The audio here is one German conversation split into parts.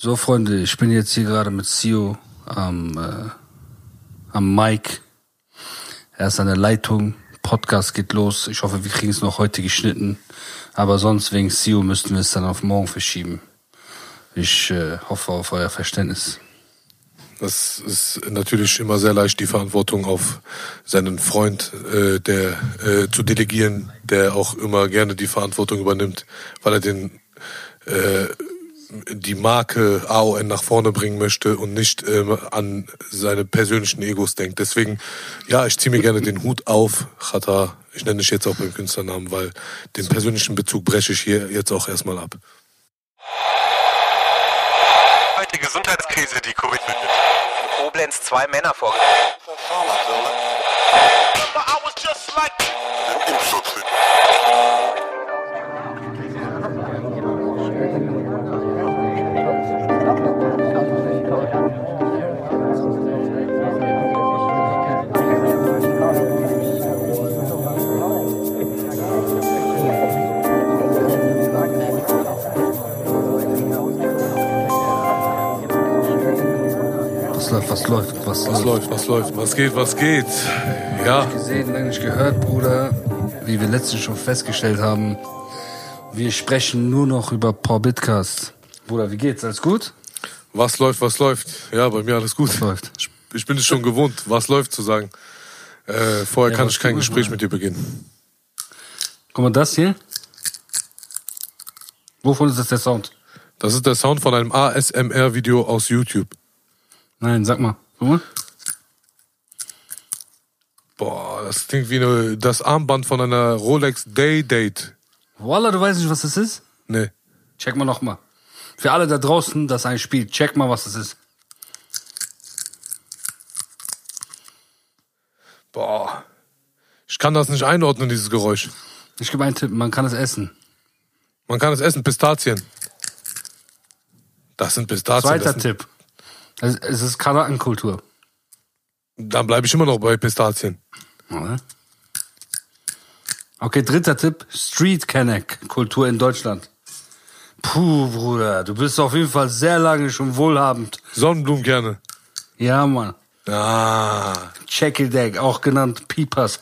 So, Freunde, ich bin jetzt hier gerade mit Sio am, äh, am Mic. Er ist an der Leitung. Podcast geht los. Ich hoffe, wir kriegen es noch heute geschnitten. Aber sonst wegen Sio müssten wir es dann auf morgen verschieben. Ich äh, hoffe auf euer Verständnis. Das ist natürlich immer sehr leicht, die Verantwortung auf seinen Freund äh, der, äh, zu delegieren, der auch immer gerne die Verantwortung übernimmt, weil er den äh, die Marke AON nach vorne bringen möchte und nicht ähm, an seine persönlichen Egos denkt. Deswegen, ja, ich ziehe mir gerne den Hut auf, Chata. Ich nenne dich jetzt auch beim Künstlernamen, weil den persönlichen Bezug breche ich hier jetzt auch erstmal ab. Die Gesundheitskrise, die Covid wird. In Koblenz zwei Männer vorgeführt. Was läuft, was läuft, was, Was läuft, was läuft, was geht, was geht? Ja, gesehen, lange nicht gehört, Bruder. Wie wir letztens schon festgestellt haben, wir sprechen nur noch über Paul Bitcast. Bruder, wie geht's? Alles gut? was läuft, was läuft? Ja, bei mir alles gut. Was läuft? Ich, ich bin es schon gewohnt, was läuft zu sagen. Äh, vorher Ja, kann was ich kein Gespräch Mann. mit dir beginnen. Guck mal, das hier. Wovon ist das der Sound? Das ist der Sound von einem ASMR-Video aus YouTube. Nein, sag mal. Guck mal. Boah, das klingt wie eine, das Armband von einer Rolex Day Date. Wallah, du weißt nicht, was das ist? Nee. Check mal noch mal. Für alle da draußen, das ein Spiel. Check mal, was das ist. Boah. Ich kann das nicht einordnen, dieses Geräusch. Ich gebe einen Tipp, man kann es essen. Man kann es essen, Pistazien. Das sind Pistazien. Zweiter sind, Tipp. Es es ist Kanakenkultur. Dann bleibe ich immer noch bei Pistazien. Okay, dritter Tipp. Street Connect Kultur in Deutschland. Puh, Bruder, du bist auf jeden Fall sehr lange schon wohlhabend. Sonnenblumenkerne. Ja, Mann. Ah. Checkideg, auch genannt Peepers.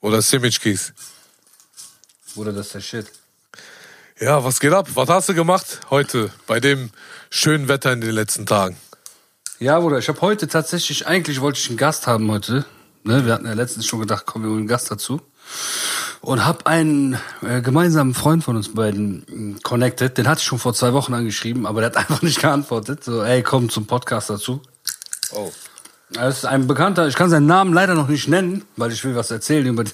Oder Simichkis. Bruder, das ist der Shit. Ja, was geht ab? Was hast du gemacht heute bei dem schönen Wetter in den letzten Tagen? Ja, Bruder, ich habe heute tatsächlich, eigentlich wollte ich einen Gast haben heute. Ne, wir hatten ja letztens schon gedacht, komm, wir holen einen Gast dazu. Und hab einen äh, gemeinsamen Freund von uns beiden mh, connected. Den hatte ich schon vor zwei Wochen angeschrieben, aber der hat einfach nicht geantwortet. So, ey, komm zum Podcast dazu. Oh. Das ist ein Bekannter, ich kann seinen Namen leider noch nicht nennen, weil ich will was erzählen über die.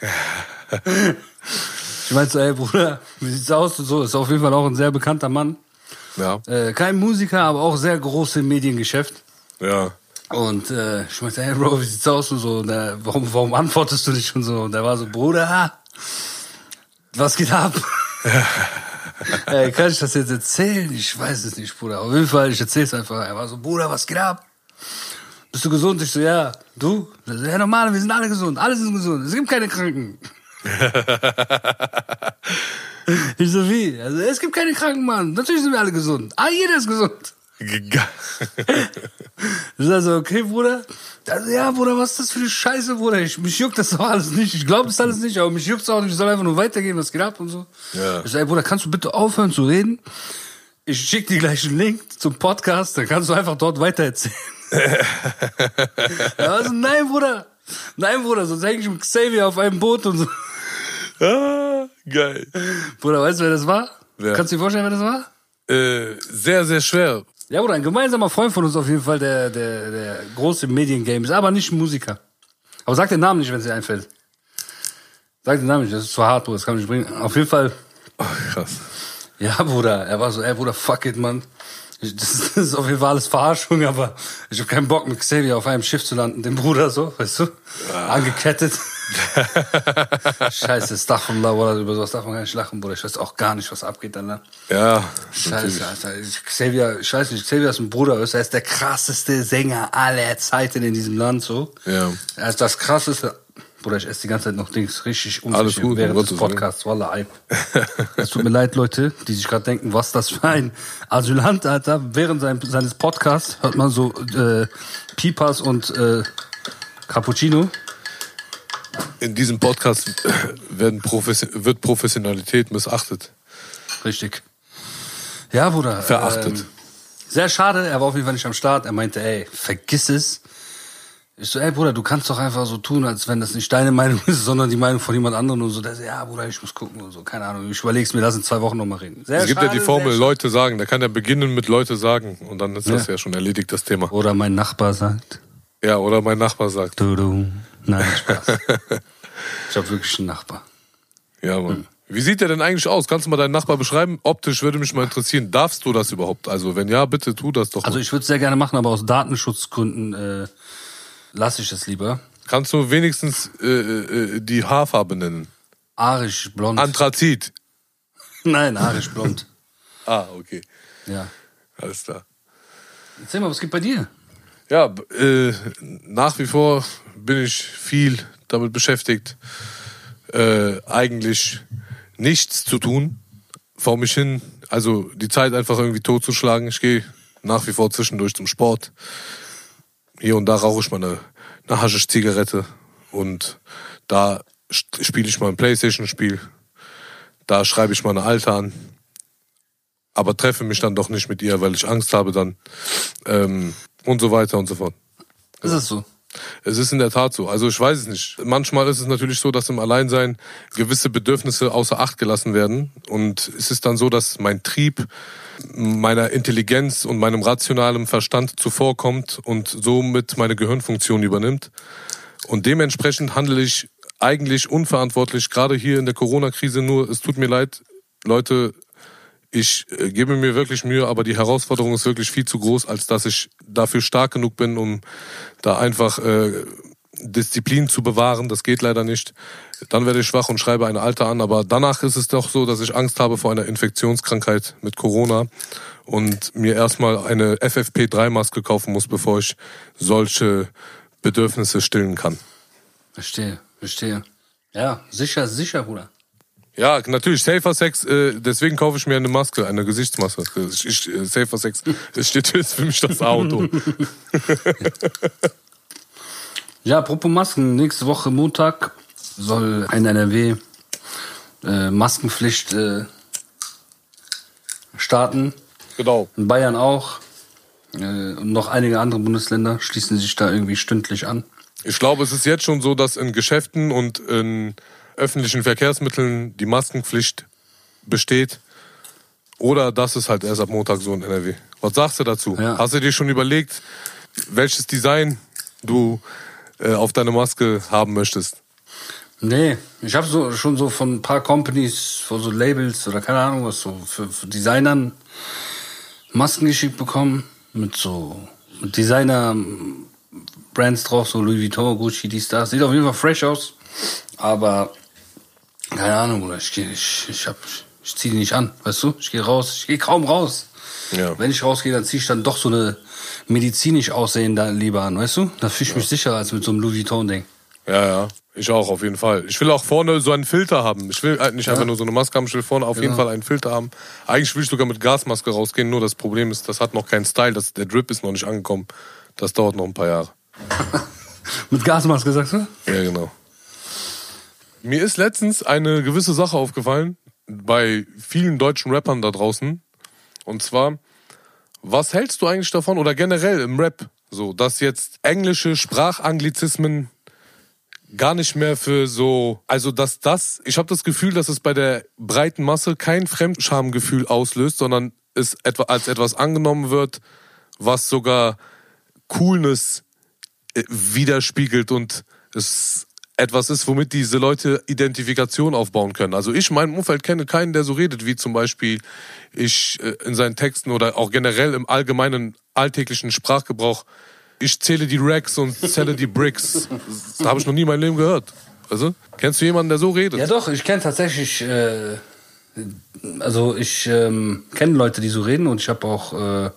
ich meinte so, ey Bruder, wie sieht's aus und so, ist auf jeden Fall auch ein sehr bekannter Mann. Ja. Äh, kein Musiker, aber auch sehr groß im Mediengeschäft. Ja. Und äh, ich meinte, hey Bro, wie sieht's aus und so, und der, warum, warum antwortest du nicht und so? Und der war so, Bruder, was geht ab? Ey, kann ich das jetzt erzählen? Ich weiß es nicht, Bruder. Auf jeden Fall, ich erzähl's einfach. Er war so, Bruder, was geht ab? Bist du gesund? Ich so, ja. Du? Er so, Ja, normal, wir sind alle gesund. Alle sind gesund. Es gibt keine Kranken. ich so, wie? Also, es gibt keine Kranken, Mann. Natürlich sind wir alle gesund. Ah, jeder ist gesund. Ich sag so, okay, Bruder. Also, ja, Bruder, was ist das für eine Scheiße, Bruder? Ich, mich juckt das doch alles nicht. Ich glaube das alles nicht, aber mich juckt's auch nicht. Ich soll einfach nur weitergehen, was geht ab und so. Ja. Ich sag, ey, Bruder, kannst du bitte aufhören zu reden? Ich schick dir gleich einen Link zum Podcast, dann kannst du einfach dort weitererzählen. ja, also, nein, Bruder. Nein, Bruder, sonst häng ich mit Xavier auf einem Boot und so. ah, geil. Bruder, weißt du, wer das war? Wer? Kannst du dir vorstellen, wer das war? Äh, sehr, sehr schwer. Ja, Bruder, ein gemeinsamer Freund von uns auf jeden Fall, der, der, der große Mediengame ist, aber nicht ein Musiker. Aber sag den Namen nicht, wenn es dir einfällt. Sag den Namen nicht, das ist zu hart, Bruder, das kann ich nicht bringen. Auf jeden Fall, Oh, krass. ja, Bruder, er war so, ey, Bruder, fuck it, Mann. Das, ist auf jeden Fall alles Verarschung, aber ich habe keinen Bock, mit Xavier auf einem Schiff zu landen, den Bruder so, weißt du? Angekettet. Scheiße, Stachfullah, Bruder, über sowas darf man gar nicht lachen, Bruder. Ich weiß auch gar nicht, was abgeht dann. Ne? Ja. Scheiße, Alter. Xavier, ich weiß nicht, Xavier ist ein Bruder, er ist der krasseste Sänger aller Zeiten in diesem Land, so. Ja. Er ist das krasseste, Bruder, ich esse die ganze Zeit noch Dings richtig unsicher gut, während des. Podcasts. Wallah. Es tut mir leid, Leute, die sich gerade denken, was das für ein Asylant, Alter. Während sein, seines Podcasts hört man so äh, Pipas und äh, Cappuccino. In diesem Podcast werden Profes wird Professionalität missachtet. Richtig. Ja, Bruder. Verachtet. Ähm, sehr schade, er war auf jeden Fall nicht am Start. Er meinte, ey, vergiss es. Ich so, ey Bruder, du kannst doch einfach so tun, als wenn das nicht deine Meinung ist, sondern die Meinung von jemand anderem und so. Der so, ja, Bruder, ich muss gucken und so. Keine Ahnung, ich überleg's mir, lass in zwei Wochen nochmal reden. Sehr Es gibt ja die Formel Leute sagen. Der kann ja beginnen mit Leute sagen und dann ist das Ja. ja schon erledigt, das Thema. Oder mein Nachbar sagt, Ja, oder mein Nachbar sagt. du, du. Nein, Spaß. ich habe wirklich einen Nachbar. Ja, Mann. Wie sieht der denn eigentlich aus? Kannst du mal deinen Nachbar beschreiben? Optisch würde mich mal interessieren. Darfst du das überhaupt? Also, wenn ja, bitte tu das doch. Also mal. ich würde es sehr gerne machen, aber aus Datenschutzgründen äh, lasse ich es lieber. Kannst du wenigstens äh, äh, die Haarfarbe nennen? Arisch blond. Anthrazit. Nein, arisch blond. Ah, okay. Ja. Alles klar. Erzähl mal, was gibt bei dir? Ja, äh, nach wie vor bin ich viel damit beschäftigt, äh, eigentlich nichts zu tun, vor mich hin, also die Zeit einfach irgendwie totzuschlagen. Ich gehe nach wie vor zwischendurch zum Sport. Hier und da rauche ich mal eine, eine Haschisch-Zigarette und da spiele ich mal ein Playstation-Spiel. Da schreibe ich mal eine Alte an. Aber treffe mich dann doch nicht mit ihr, weil ich Angst habe dann. Ähm, und so weiter und so fort. Ist es so? Es ist in der Tat so. Also ich weiß es nicht. Manchmal ist es natürlich so, dass im Alleinsein gewisse Bedürfnisse außer Acht gelassen werden. Und es ist dann so, dass mein Trieb meiner Intelligenz und meinem rationalen Verstand zuvorkommt und somit meine Gehirnfunktion übernimmt. Und dementsprechend handle ich eigentlich unverantwortlich, gerade hier in der Corona-Krise nur. Es tut mir leid, Leute, ich äh, gebe mir wirklich Mühe, aber die Herausforderung ist wirklich viel zu groß, als dass ich dafür stark genug bin, um da einfach äh, Disziplin zu bewahren. Das geht leider nicht. Dann werde ich schwach und schreibe eine Alte an. Aber danach ist es doch so, dass ich Angst habe vor einer Infektionskrankheit mit Corona und mir erstmal eine FFP3-Maske kaufen muss, bevor ich solche Bedürfnisse stillen kann. Verstehe, verstehe. Ja, sicher, sicher, Bruder. Ja, natürlich, Safer Sex, äh, deswegen kaufe ich mir eine Maske, eine Gesichtsmaske. Ich, ich, äh, Safer Sex, es steht jetzt für mich das Auto. Ja, apropos Masken, nächste Woche Montag soll ein NRW äh, Maskenpflicht äh, starten. genau. In Bayern auch. Äh, und noch einige andere Bundesländer schließen sich da irgendwie stündlich an. Ich glaube, es ist jetzt schon so, dass in Geschäften und in öffentlichen Verkehrsmitteln die Maskenpflicht besteht. Oder das ist halt erst ab Montag so in NRW. Was sagst du dazu? Ja. Hast du dir schon überlegt, welches Design du äh, auf deine Maske haben möchtest? Nee, ich habe so, schon so von ein paar Companies, von so Labels oder keine Ahnung was, so für, für Designern Masken geschickt bekommen. Mit so mit Designer-Brands drauf, so Louis Vuitton, Gucci, dies, das. Sieht auf jeden Fall fresh aus. Aber keine Ahnung, oder ich, ich, ich, hab, ich zieh die nicht an, weißt du? Ich gehe raus, ich gehe kaum raus. Ja. Wenn ich rausgehe, dann ziehe ich dann doch so eine medizinisch aussehende lieber an, weißt du? Da fühle ich mich sicherer als mit so einem Louis Vuitton-Ding. Ja, ja. Ich auch, auf jeden Fall. Ich will auch vorne so einen Filter haben. Ich will halt nicht einfach nur so eine Maske haben, ich will vorne auf jeden Genau. Fall einen Filter haben. Eigentlich will ich sogar mit Gasmaske rausgehen, nur das Problem ist, das hat noch keinen Style, das, der Drip ist noch nicht angekommen. Das dauert noch ein paar Jahre. Mit Gasmaske, sagst du? Ja, genau. Mir ist letztens eine gewisse Sache aufgefallen bei vielen deutschen Rappern da draußen. Und zwar, was hältst du eigentlich davon oder generell im Rap, so, dass jetzt englische Sprachanglizismen gar nicht mehr für so, also dass das, ich habe das Gefühl, dass es bei der breiten Masse kein Fremdschamgefühl auslöst, sondern es etwa als etwas angenommen wird, was sogar Coolness äh, widerspiegelt und es etwas ist, womit diese Leute Identifikation aufbauen können. Also ich in meinem Umfeld kenne keinen, der so redet, wie zum Beispiel ich äh, in seinen Texten oder auch generell im allgemeinen alltäglichen Sprachgebrauch. Ich zähle die Racks und zähle die Bricks. Das habe ich noch nie in meinem Leben gehört. Also, kennst du jemanden, der so redet? Ja, doch, ich kenne tatsächlich, äh, also ich ähm, kenne Leute, die so reden und ich habe auch äh,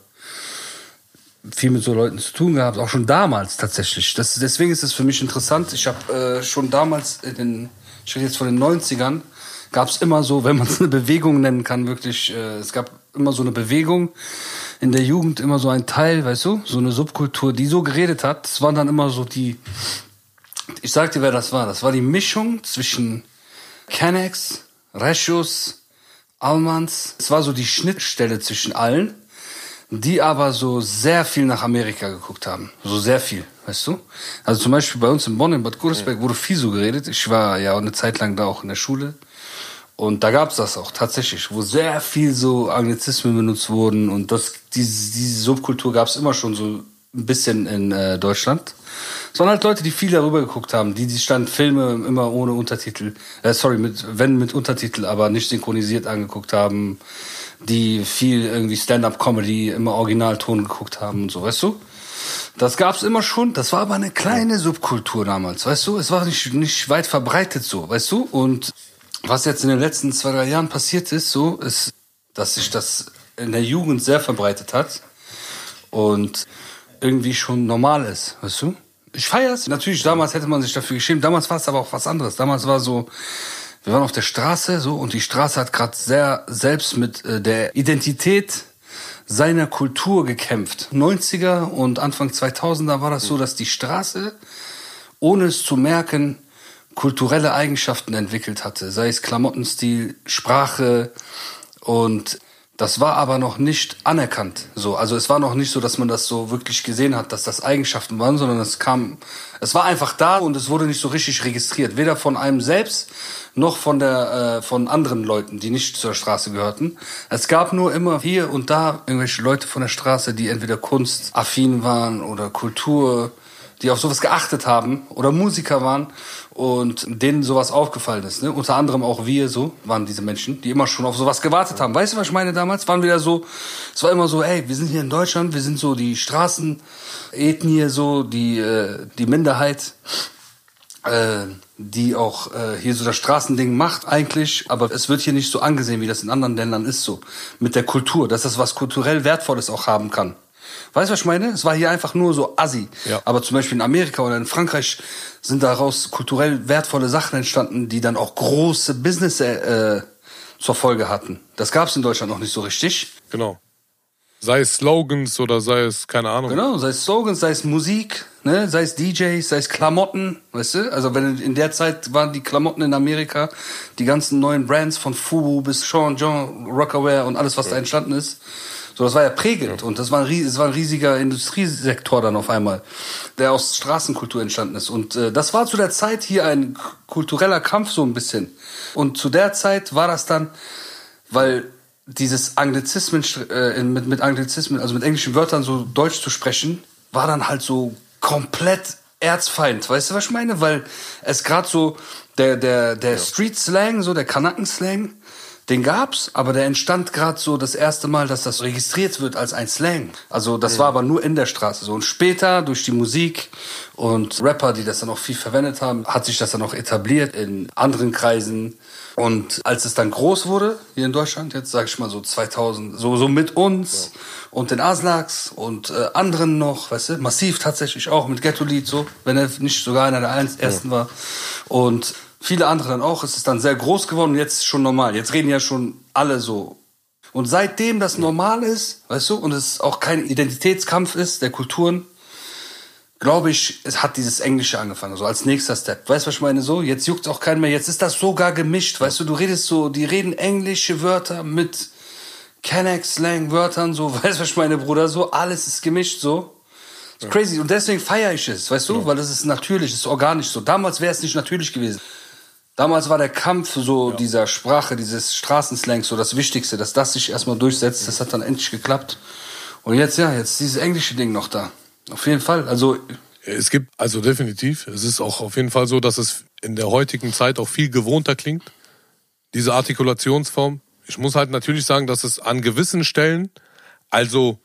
viel mit so Leuten zu tun gehabt, auch schon damals tatsächlich. Das, deswegen ist es für mich interessant. Ich habe äh, schon damals in den, ich rede jetzt von den 90ern, gab es immer so, wenn man es eine Bewegung nennen kann, wirklich, äh, es gab immer so eine Bewegung in der Jugend, immer so ein Teil, weißt du, so eine Subkultur, die so geredet hat. Das waren dann immer so die, ich sag dir, wer das war. Das war die Mischung zwischen Kennex, Reschus, Almans. Es war so die Schnittstelle zwischen allen, die aber so sehr viel nach Amerika geguckt haben. So sehr viel, weißt du? Also zum Beispiel bei uns in Bonn, in Bad Godesberg, wurde viel so geredet. Ich war ja auch eine Zeit lang da auch in der Schule. Und da gab's das auch tatsächlich, wo sehr viel so Anglizismen benutzt wurden. Und das, diese, diese Subkultur gab's immer schon so ein bisschen in äh, Deutschland. Es waren halt Leute, die viel darüber geguckt haben, die, die standen Filme immer ohne Untertitel, äh, sorry, mit, wenn mit Untertitel, aber nicht synchronisiert angeguckt haben, die viel irgendwie Stand-up-Comedy immer Originalton geguckt haben und so, weißt du? Das gab's immer schon, das war aber eine kleine Subkultur damals, weißt du? Es war nicht, nicht weit verbreitet so, weißt du? Und was jetzt in den letzten zwei, drei Jahren passiert ist, so, ist, dass sich das in der Jugend sehr verbreitet hat und irgendwie schon normal ist, weißt du? Ich feiere es. Natürlich, damals hätte man sich dafür geschämt. Damals war es aber auch was anderes. Damals war so, wir waren auf der Straße so und die Straße hat gerade sehr selbst mit äh, der Identität seiner Kultur gekämpft. 90er und Anfang 2000er war das so, dass die Straße, ohne es zu merken, kulturelle Eigenschaften entwickelt hatte. Sei es Klamottenstil, Sprache und das war aber noch nicht anerkannt. So, also es war noch nicht so, dass man das so wirklich gesehen hat, dass das Eigenschaften waren, sondern es kam, es war einfach da und es wurde nicht so richtig registriert, weder von einem selbst noch von der äh, von anderen Leuten, die nicht zur Straße gehörten. Es gab nur immer hier und da irgendwelche Leute von der Straße, die entweder kunstaffin waren oder Kultur die auf sowas geachtet haben oder Musiker waren und denen sowas aufgefallen ist. Ne? Unter anderem auch wir so waren diese Menschen, die immer schon auf sowas gewartet haben. Weißt du, was ich meine damals? Waren wieder so, es war immer so, ey, wir sind hier in Deutschland, wir sind so die Straßenethnie, so die, äh, die Minderheit. Äh, die auch äh, hier so das Straßending macht eigentlich, aber es wird hier nicht so angesehen, wie das in anderen Ländern ist so. Mit der Kultur, dass das was kulturell Wertvolles auch haben kann. Weißt du, was ich meine? Es war hier einfach nur so assi. Ja. Aber zum Beispiel in Amerika oder in Frankreich sind daraus kulturell wertvolle Sachen entstanden, die dann auch große Business äh, zur Folge hatten. Das gab es in Deutschland noch nicht so richtig. Genau. Sei es Slogans oder sei es, keine Ahnung. Genau, sei es Slogans, sei es Musik, ne, sei es DJs, sei es Klamotten, weißt du? Also wenn in der Zeit waren die Klamotten in Amerika, die ganzen neuen Brands von Fubu bis Sean John, Rockaware und alles, was da entstanden ist. So, das war ja prägend und das war, ein, das war ein riesiger Industriesektor dann auf einmal, der aus Straßenkultur entstanden ist. Und äh, das war zu der Zeit hier ein kultureller Kampf so ein bisschen. Und zu der Zeit war das dann, weil dieses Anglizismen, äh, mit, mit Anglizismen, also mit englischen Wörtern so Deutsch zu sprechen, war dann halt so komplett Erzfeind. Weißt du, was ich meine? Weil es gerade so der, der, der Street-Slang, so der Kanaken-Slang, den gab's, aber der entstand gerade so das erste Mal, dass das registriert wird als ein Slang. Also das war aber nur in der Straße so. Und später durch die Musik und Rapper, die das dann auch viel verwendet haben, hat sich das dann auch etabliert in anderen Kreisen. Und als es dann groß wurde, hier in Deutschland, jetzt sage ich mal so 2000, so, so mit uns und den Aslaks und äh, anderen noch, weißt du, massiv tatsächlich auch mit Ghetto-Lied so, wenn er nicht sogar einer der ersten war. Und viele andere dann auch. Es ist dann sehr groß geworden und jetzt ist schon normal. Jetzt reden ja schon alle so. Und seitdem das normal ist, weißt du, und es auch kein Identitätskampf ist der Kulturen, glaube ich, es hat dieses Englische angefangen, so als nächster Step. Weißt du, was ich meine? So, jetzt juckt auch keinen mehr. Jetzt ist das sogar gemischt, weißt du, du redest so, die reden englische Wörter mit Kennex-Slang-Wörtern, so, weißt du, was ich meine, Bruder? So, alles ist gemischt, so. Ist crazy. Und deswegen feiere ich es, weißt du, weil es ist natürlich, es ist organisch so. Damals wäre es nicht natürlich gewesen. Damals war der Kampf so dieser Sprache, dieses Straßenslangs so das Wichtigste, dass das sich erstmal durchsetzt. Das hat dann endlich geklappt. Und jetzt, ja, jetzt dieses englische Ding noch da. Auf jeden Fall. Also, Es gibt, also definitiv, es ist auch auf jeden Fall so, dass es in der heutigen Zeit auch viel gewohnter klingt, diese Artikulationsform. Ich muss halt natürlich sagen, dass es an gewissen Stellen, also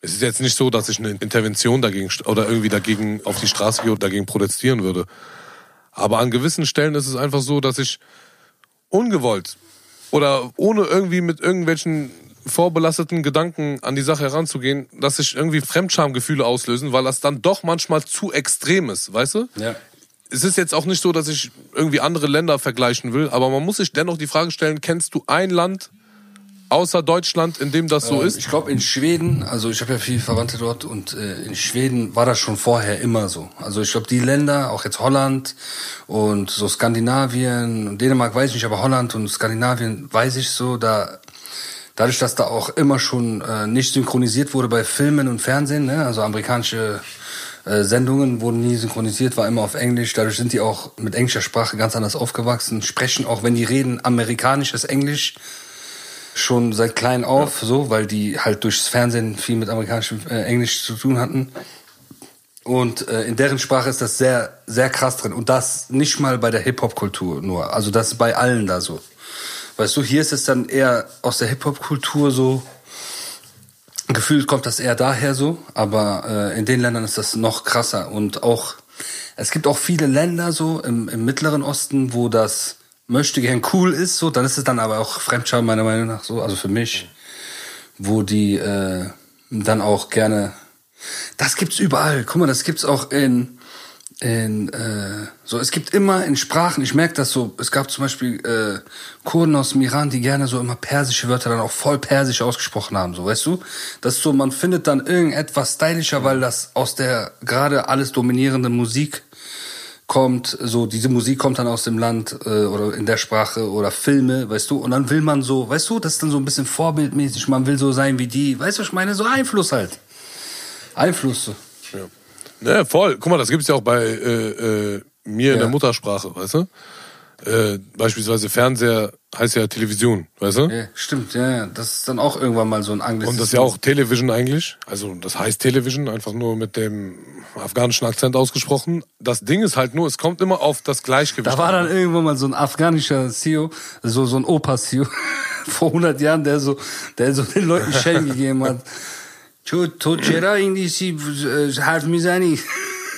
es ist jetzt nicht so, dass ich eine Intervention dagegen oder irgendwie dagegen auf die Straße gehe und dagegen protestieren würde. Aber an gewissen Stellen ist es einfach so, dass ich ungewollt oder ohne irgendwie mit irgendwelchen vorbelasteten Gedanken an die Sache heranzugehen, dass sich irgendwie Fremdschamgefühle auslösen, weil das dann doch manchmal zu extrem ist, weißt du? Ja. Es ist jetzt auch nicht so, dass ich irgendwie andere Länder vergleichen will, aber man muss sich dennoch die Frage stellen, kennst du ein Land außer Deutschland, in dem das so Ähm, ist? Ich glaube in Schweden, also ich habe ja viele Verwandte dort und äh, in Schweden war das schon vorher immer so. Also ich glaube die Länder, auch jetzt Holland und so Skandinavien und Dänemark weiß ich nicht, aber Holland und Skandinavien weiß ich so, da dadurch, dass da auch immer schon äh, nicht synchronisiert wurde bei Filmen und Fernsehen, ne? also amerikanische äh, Sendungen wurden nie synchronisiert, war immer auf Englisch. Dadurch sind die auch mit englischer Sprache ganz anders aufgewachsen, sprechen auch, wenn die reden, amerikanisches Englisch schon seit klein auf, so, weil die halt durchs Fernsehen viel mit amerikanischem äh, Englisch zu tun hatten. Und äh, in deren Sprache ist das sehr, sehr krass drin. Und das nicht mal bei der Hip-Hop-Kultur nur. Also das ist bei allen da so. Weißt du, hier ist es dann eher aus der Hip-Hop-Kultur so. Gefühlt kommt das eher daher so, aber äh, in den Ländern ist das noch krasser. Und auch, es gibt auch viele Länder so im, im Mittleren Osten, wo das möchte gern cool ist, so, dann ist es dann aber auch Fremdscham meiner Meinung nach so, also für mich, wo die äh, dann auch gerne, das gibt's überall. Guck mal, das gibt's auch in in äh, so es gibt immer in Sprachen ich merke das so es gab zum Beispiel äh, Kurden aus dem Iran die gerne so immer persische Wörter dann auch voll persisch ausgesprochen haben so weißt du das ist so man findet dann irgendetwas stylischer weil das aus der gerade alles dominierende Musik kommt so diese Musik kommt dann aus dem Land äh, oder in der Sprache oder Filme weißt du und dann will man so weißt du das ist dann so ein bisschen vorbildmäßig man will so sein wie die weißt du ich meine so Einfluss halt Einfluss so. Ja. Ja, voll. Guck mal, das gibt's ja auch bei äh, äh, mir in Ja. der Muttersprache, weißt du? äh, beispielsweise Fernseher heißt ja Television, weißt du? Ja, stimmt, ja, das ist dann auch irgendwann mal so ein Anglisch. Und das ist ja auch Television eigentlich, also das heißt Television, einfach nur mit dem afghanischen Akzent ausgesprochen. Das Ding ist halt nur, es kommt immer auf das Gleichgewicht. Da war dann irgendwann mal so ein afghanischer CEO, so, so ein Opa-CEO vor 100 Jahren, der so, der so den Leuten Schellen gegeben hat. Totschera, irgendwie, sie, äh, half mir sein.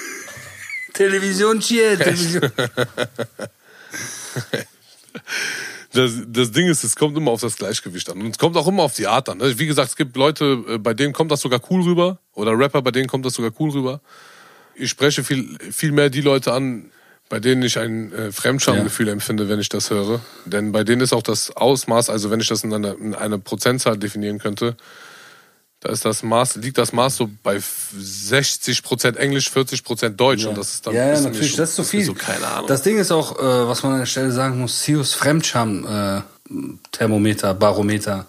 Television, Television. das, das Ding ist, es kommt immer auf das Gleichgewicht an. Und es kommt auch immer auf die Art an. ne? Wie gesagt, es gibt Leute, äh, bei denen kommt das sogar cool rüber. Oder Rapper, bei denen kommt das sogar cool rüber. Ich spreche viel, viel mehr die Leute an, bei denen ich ein äh, Fremdschamgefühl empfinde, wenn ich das höre. Denn bei denen ist auch das Ausmaß, also wenn ich das in einer in eine Prozentzahl definieren könnte, da ist das Maß, liegt das Maß so bei 60% Englisch, 40% Deutsch. Und das ist dann ja, ja, natürlich, mir das ist so schon- viel. So, keine Ahnung. Das Ding ist auch, äh, was man an der Stelle sagen muss, Sios Fremdscham, äh, Thermometer, Barometer,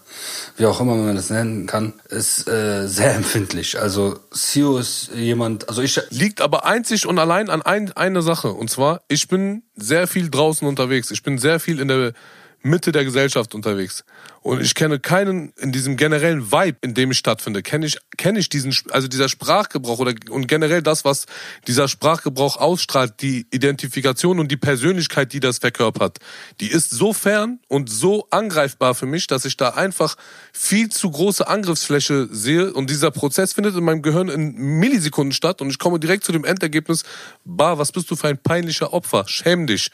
wie auch immer man das nennen kann, ist äh, sehr empfindlich. Also Sio ist jemand, also ich liegt aber einzig und allein an ein, eine Sache. Und zwar, ich bin sehr viel draußen unterwegs. Ich bin sehr viel in der Mitte der Gesellschaft unterwegs. Und ich kenne keinen in diesem generellen Vibe, in dem ich stattfinde, kenne ich, kenne ich diesen, also dieser Sprachgebrauch oder, und generell das, was dieser Sprachgebrauch ausstrahlt, die Identifikation und die Persönlichkeit, die das verkörpert, die ist so fern und so angreifbar für mich, dass ich da einfach viel zu große Angriffsfläche sehe. Und dieser Prozess findet in meinem Gehirn in Millisekunden statt. Und ich komme direkt zu dem Endergebnis, bah, was bist du für ein peinlicher Opfer, schäm dich,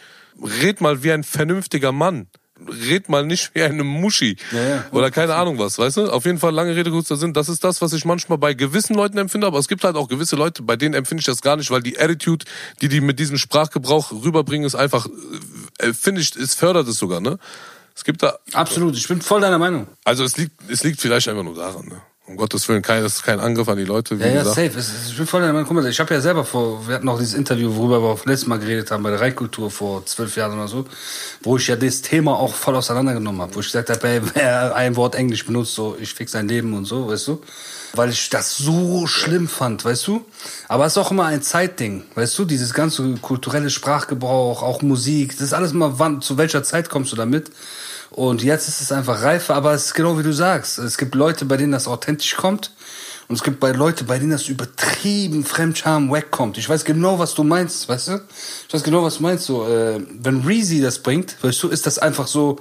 red mal wie ein vernünftiger Mann. Red mal nicht wie eine Muschi. Ja, ja. Oder keine Ahnung was, weißt du? Auf jeden Fall lange Rede, kurzer Sinn. Das ist das, was ich manchmal bei gewissen Leuten empfinde, aber es gibt halt auch gewisse Leute, bei denen empfinde ich das gar nicht, weil die Attitude, die die mit diesem Sprachgebrauch rüberbringen, ist einfach, äh, finde ich, es fördert es sogar, ne? Es gibt da, absolut, ich bin voll deiner Meinung. also es liegt, es liegt vielleicht einfach nur daran, ne? Um Gottes Willen, kein, das ist kein Angriff an die Leute, wie Ja, ja, gesagt. safe. Es, ich bin voll deiner Meinung. Guck mal, ich habe ja selber vor, wir hatten auch dieses Interview, worüber wir auch letztes Mal geredet haben, bei der Reinkultur vor zwölf Jahren oder so, wo ich ja das Thema auch voll auseinandergenommen habe, wo ich gesagt habe, ey, wer ein Wort Englisch benutzt, so, ich fix sein Leben und so, weißt du? Weil ich das so schlimm fand, weißt du? Aber es ist auch immer ein Zeitding, weißt du? Dieses ganze kulturelle Sprachgebrauch, auch Musik, das ist alles immer, wann, zu welcher Zeit kommst du damit? Und jetzt ist es einfach reifer, aber es ist genau wie du sagst. Es gibt Leute, bei denen das authentisch kommt. Und es gibt bei Leute, bei denen das übertrieben Fremdscham wegkommt. Ich weiß genau, was du meinst, weißt du? Ich weiß genau, was du meinst. So, äh, wenn Reezy das bringt, weißt du, ist das einfach so,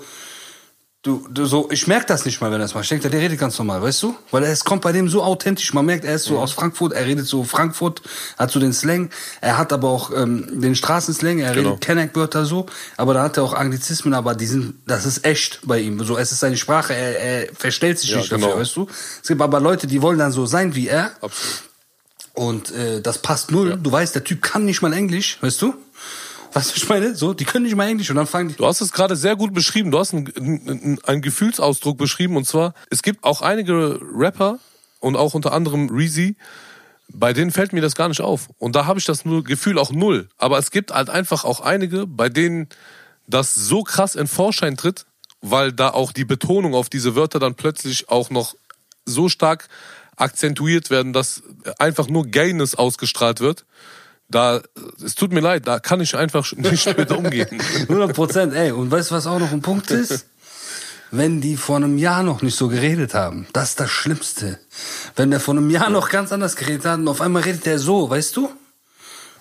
Du, du so, ich merke das nicht mal, wenn er das macht. Ich denke, der redet ganz normal, weißt du? Weil es kommt bei dem so authentisch. Man merkt, er ist so aus Frankfurt, er redet so Frankfurt, hat so den Slang. Er hat aber auch ähm, den Straßenslang, er Genau. redet Kenneck-Wörter so. Aber da hat er auch Anglizismen, aber die sind, das ist echt bei ihm. So, es ist seine Sprache, er, er verstellt sich Ja, nicht genau. dafür, weißt du? Es gibt aber Leute, die wollen dann so sein wie er. Absolut. Und äh, das passt null. Du weißt, der Typ kann nicht mal Englisch, weißt du? Weißt du, ich meine? So, die können nicht mal Englisch und dann fangen die. Du hast es gerade sehr gut beschrieben. Du hast einen, einen, Gefühlsausdruck beschrieben. Und zwar, es gibt auch einige Rapper und auch unter anderem Reezy, bei denen fällt mir das gar nicht auf. Und da habe ich das Gefühl auch null. Aber es gibt halt einfach auch einige, bei denen das so krass in Vorschein tritt, weil da auch die Betonung auf diese Wörter dann plötzlich auch noch so stark akzentuiert werden, dass einfach nur Gayness ausgestrahlt wird. Da, es tut mir leid, da kann ich einfach nicht mit umgehen. 100 Prozent, ey. Und weißt du, was auch noch ein Punkt ist? Wenn die vor einem Jahr noch nicht so geredet haben. Das ist das Schlimmste. Wenn der vor einem Jahr noch ganz anders geredet hat und auf einmal redet der so, weißt du?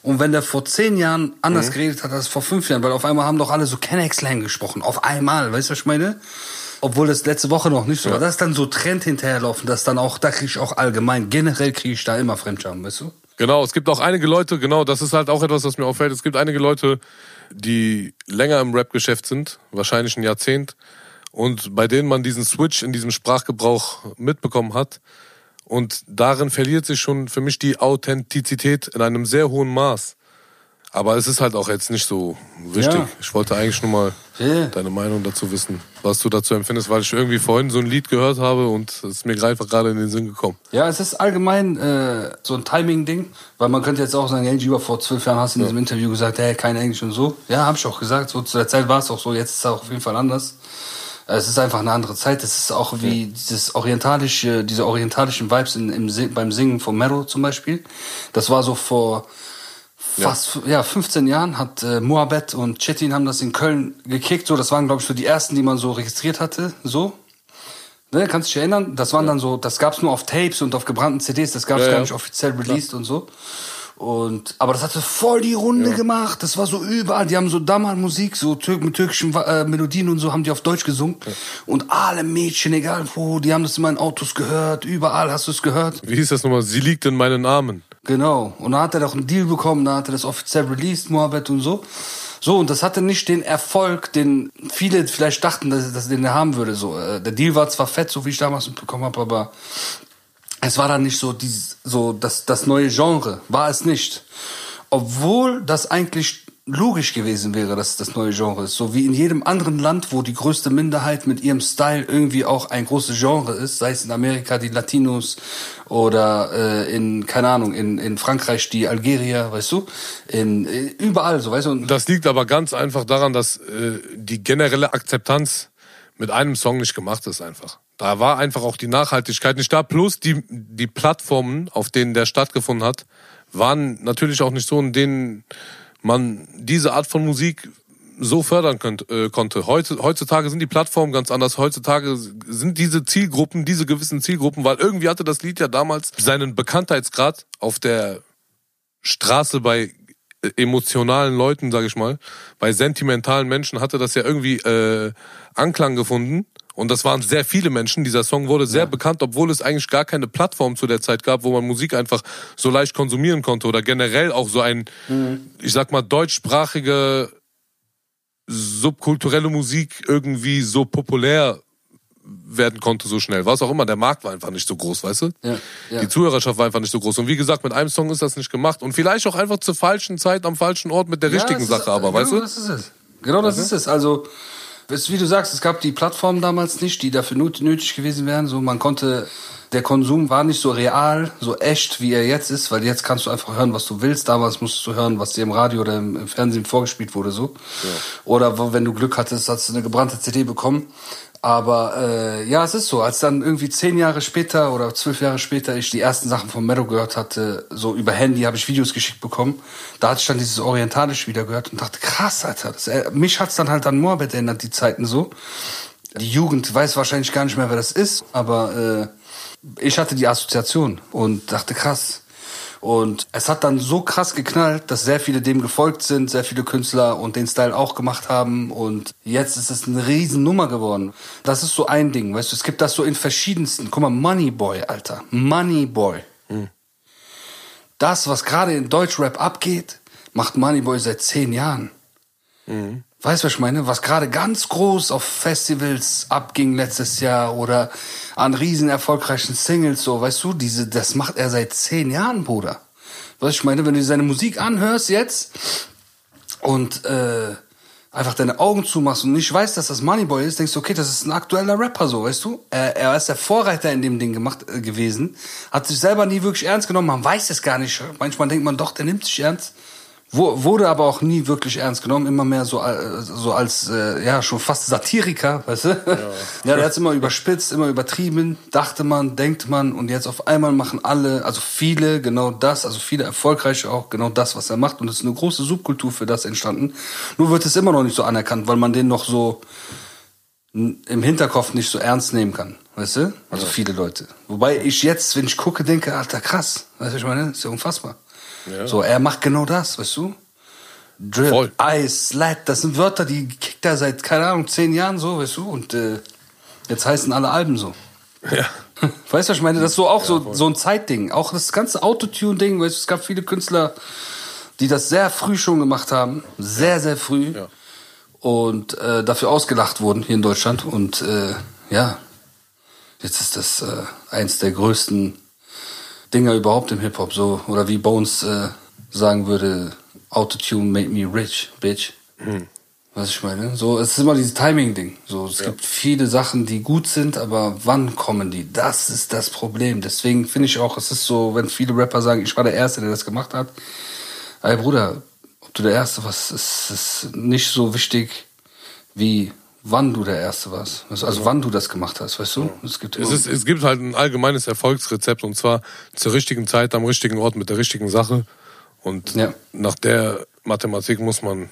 Und wenn der vor zehn Jahren anders geredet hat als vor fünf Jahren, weil auf einmal haben doch alle so Kenneck-Slang gesprochen. Auf einmal, weißt du, was ich meine? Obwohl das letzte Woche noch nicht so war. Das ist dann so Trend hinterherlaufen, dass dann auch, da kriege ich auch allgemein, generell kriege ich da immer Fremdscham, weißt du? Genau, es gibt auch einige Leute, genau, das ist halt auch etwas, was mir auffällt. Es gibt einige Leute, die länger im Rap-Geschäft sind, wahrscheinlich ein Jahrzehnt, und bei denen man diesen Switch in diesem Sprachgebrauch mitbekommen hat. Und darin verliert sich schon für mich die Authentizität in einem sehr hohen Maß. Aber es ist halt auch jetzt nicht so wichtig. Ja. Ich wollte eigentlich nur mal Ja. deine Meinung dazu wissen, was du dazu empfindest, weil ich irgendwie vorhin so ein Lied gehört habe und es ist mir einfach gerade in den Sinn gekommen. Ja, es ist allgemein äh, so ein Timing-Ding, weil man könnte jetzt auch sagen, hey, Juba, vor zwölf Jahren hast du in diesem Interview gesagt, hey, kein Englisch und so. Ja, habe ich auch gesagt, so zu der Zeit war es auch so, jetzt ist es auch auf jeden Fall anders. Äh, Es ist einfach eine andere Zeit. Es ist auch wie dieses orientalische, diese orientalischen Vibes in, im, beim Singen von Mero zum Beispiel. Das war so vor fast ja. 15 Jahren hat äh, Moabed und Chetin haben das in Köln gekickt. So, das waren glaube ich so die ersten, die man so registriert hatte. So, Ne, kannst du dich erinnern? Das waren dann so, das gab's nur auf Tapes und auf gebrannten CDs, das gab's Ja, gar ja. nicht offiziell released und so. Und, aber das hatte voll die Runde gemacht. Das war so überall. Die haben so damals Musik, so Tür mit türkischen äh, Melodien und so, haben die auf Deutsch gesungen. Und alle Mädchen, egal wo, die haben das in Autos gehört. Überall hast du es gehört. Wie hieß das nochmal? Sie liegt in meinen Armen. Genau. Und dann hat er doch einen Deal bekommen, dann hat er das offiziell released, Moabed und so. So, und das hatte nicht den Erfolg, den viele vielleicht dachten, dass, dass den er haben würde. So, äh, der Deal war zwar fett, so wie ich damals mitbekommen habe, aber es war dann nicht so dieses, so das, das neue Genre, war es nicht. Obwohl das eigentlich logisch gewesen wäre, dass das neue Genre ist. So wie in jedem anderen Land, wo die größte Minderheit mit ihrem Style irgendwie auch ein großes Genre ist, sei es in Amerika die Latinos oder äh, in, keine Ahnung, in, in Frankreich die Algerier, weißt du? In, äh, überall so, weißt du? Das liegt aber ganz einfach daran, dass äh, die generelle Akzeptanz mit einem Song nicht gemacht ist einfach. Da war einfach auch die Nachhaltigkeit nicht da. Plus die, die Plattformen, auf denen der stattgefunden hat, waren natürlich auch nicht so, in denen man diese Art von Musik so fördern könnt, äh, konnte. Heute, heutzutage sind die Plattformen ganz anders. Heutzutage sind diese Zielgruppen, diese gewissen Zielgruppen, weil irgendwie hatte das Lied ja damals seinen Bekanntheitsgrad auf der Straße bei äh, emotionalen Leuten, sag ich mal, bei sentimentalen Menschen hatte das ja irgendwie äh, Anklang gefunden. Und das waren sehr viele Menschen. Dieser Song wurde sehr bekannt, obwohl es eigentlich gar keine Plattform zu der Zeit gab, wo man Musik einfach so leicht konsumieren konnte oder generell auch so ein, ich sag mal, deutschsprachige subkulturelle Musik irgendwie so populär werden konnte so schnell. Was auch immer, der Markt war einfach nicht so groß, weißt du? Ja, ja. Die Zuhörerschaft war einfach nicht so groß. Und wie gesagt, mit einem Song ist das nicht gemacht. Und vielleicht auch einfach zur falschen Zeit am falschen Ort mit der richtigen es Sache, aber genau weißt du? das ist es. Genau das ist es. Also, wie du sagst, es gab die Plattformen damals nicht, die dafür nöt- nötig gewesen wären. So, man konnte, der Konsum war nicht so real, so echt, wie er jetzt ist, weil jetzt kannst du einfach hören, was du willst. Damals musstest du hören, was dir im Radio oder im, im Fernsehen vorgespielt wurde, so. Oder wo- wenn du Glück hattest, hast du eine gebrannte CD bekommen. Aber äh, ja, es ist so. Als dann irgendwie zehn Jahre später oder zwölf Jahre später ich die ersten Sachen von Meadow gehört hatte, so über Handy habe ich Videos geschickt bekommen, da hatte ich dann dieses Orientalisch wieder gehört und dachte, krass, Alter. Das, äh, mich hat's dann halt an Moabed erinnert, die Zeiten so. Die Jugend weiß wahrscheinlich gar nicht mehr, wer das ist, aber äh, ich hatte die Assoziation und dachte, krass. Und es hat dann so krass geknallt, dass sehr viele dem gefolgt sind, sehr viele Künstler und den Style auch gemacht haben. Und jetzt ist es eine Riesennummer geworden. Das ist so ein Ding, weißt du, es gibt das so in verschiedensten. Guck mal, Money Boy, Alter. Money Boy. Das, was gerade in Deutschrap abgeht, macht Money Boy seit zehn Jahren. Weißt du, was ich meine? Was gerade ganz groß auf Festivals abging letztes Jahr oder an riesen erfolgreichen Singles, so, weißt du, diese, das macht er seit zehn Jahren, Bruder. Weißt du, ich meine, wenn du seine Musik anhörst jetzt und äh, einfach deine Augen zumachst und nicht weißt, dass das Moneyboy ist, denkst du, okay, das ist ein aktueller Rapper, so, weißt du? Er, er ist der Vorreiter in dem Ding gemacht äh, gewesen, hat sich selber nie wirklich ernst genommen, man weiß es gar nicht. Manchmal denkt man doch, der nimmt sich ernst. Wurde aber auch nie wirklich ernst genommen, immer mehr so, äh, so als, äh, ja, schon fast Satiriker, weißt du? Ja, ja der hat's immer überspitzt, immer übertrieben, dachte man, denkt man und jetzt auf einmal machen alle, also viele genau das, also viele erfolgreiche auch genau das, was er macht und es ist eine große Subkultur für das entstanden. Nur wird es immer noch nicht so anerkannt, weil man den noch so im Hinterkopf nicht so ernst nehmen kann, weißt du? Also viele Leute. Wobei ich jetzt, wenn ich gucke, denke, alter krass, weißt du, was ich meine? ist ja unfassbar. Ja. So, er macht genau das, weißt du? Drip, Voll. Ice, Slap, das sind Wörter, die kickt er seit, keine Ahnung, zehn Jahren so, weißt du? Und äh, jetzt heißen alle Alben so. Ja. Weißt du, was ich meine? Das ist so auch so, so ein Zeitding. Auch das ganze Autotune-Ding, weißt du, es gab viele Künstler, die das sehr früh schon gemacht haben. Sehr, sehr früh. Ja. Und äh, dafür ausgelacht wurden hier in Deutschland. Und äh, ja, jetzt ist das äh, eins der größten Dinger überhaupt im Hip-Hop. So, oder wie Bones äh, sagen würde, Autotune made me rich, bitch. Was ich meine? So, es ist immer dieses Timing-Ding. So, es gibt viele Sachen, die gut sind, aber wann kommen die? Das ist das Problem. Deswegen finde ich auch, es ist so, wenn viele Rapper sagen, ich war der Erste, der das gemacht hat. Ey, Bruder, ob du der Erste warst, ist, ist nicht so wichtig, wie wann du der Erste warst. Also, wann du das gemacht hast, weißt du? Es gibt Es, ist, es gibt halt ein allgemeines Erfolgsrezept und zwar zur richtigen Zeit, am richtigen Ort, mit der richtigen Sache. Und Ja. nach der Mathematik muss man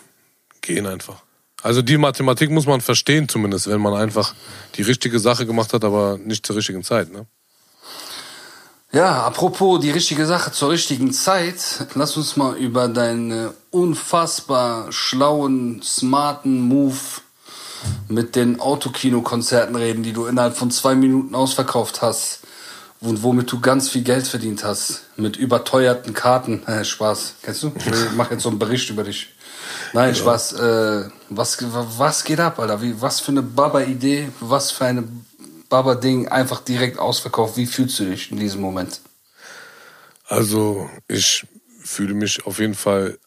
gehen einfach. Also die Mathematik muss man verstehen zumindest, wenn man einfach die richtige Sache gemacht hat, aber nicht zur richtigen Zeit. Ne? Ja, apropos die richtige Sache zur richtigen Zeit, lass uns mal über deinen unfassbar schlauen, smarten Move mit den Autokino-Konzerten reden, die du innerhalb von zwei Minuten ausverkauft hast und womit du ganz viel Geld verdient hast. Mit überteuerten Karten. Äh, Spaß. Kennst du? Ich mach jetzt so einen Bericht über dich. Nein, Spaß. Äh, was, was geht ab, Alter? Wie, was für eine Baba-Idee, was für eine Baba-Ding einfach direkt ausverkauft. Wie fühlst du dich in diesem Moment? Also ich fühle mich auf jeden Fall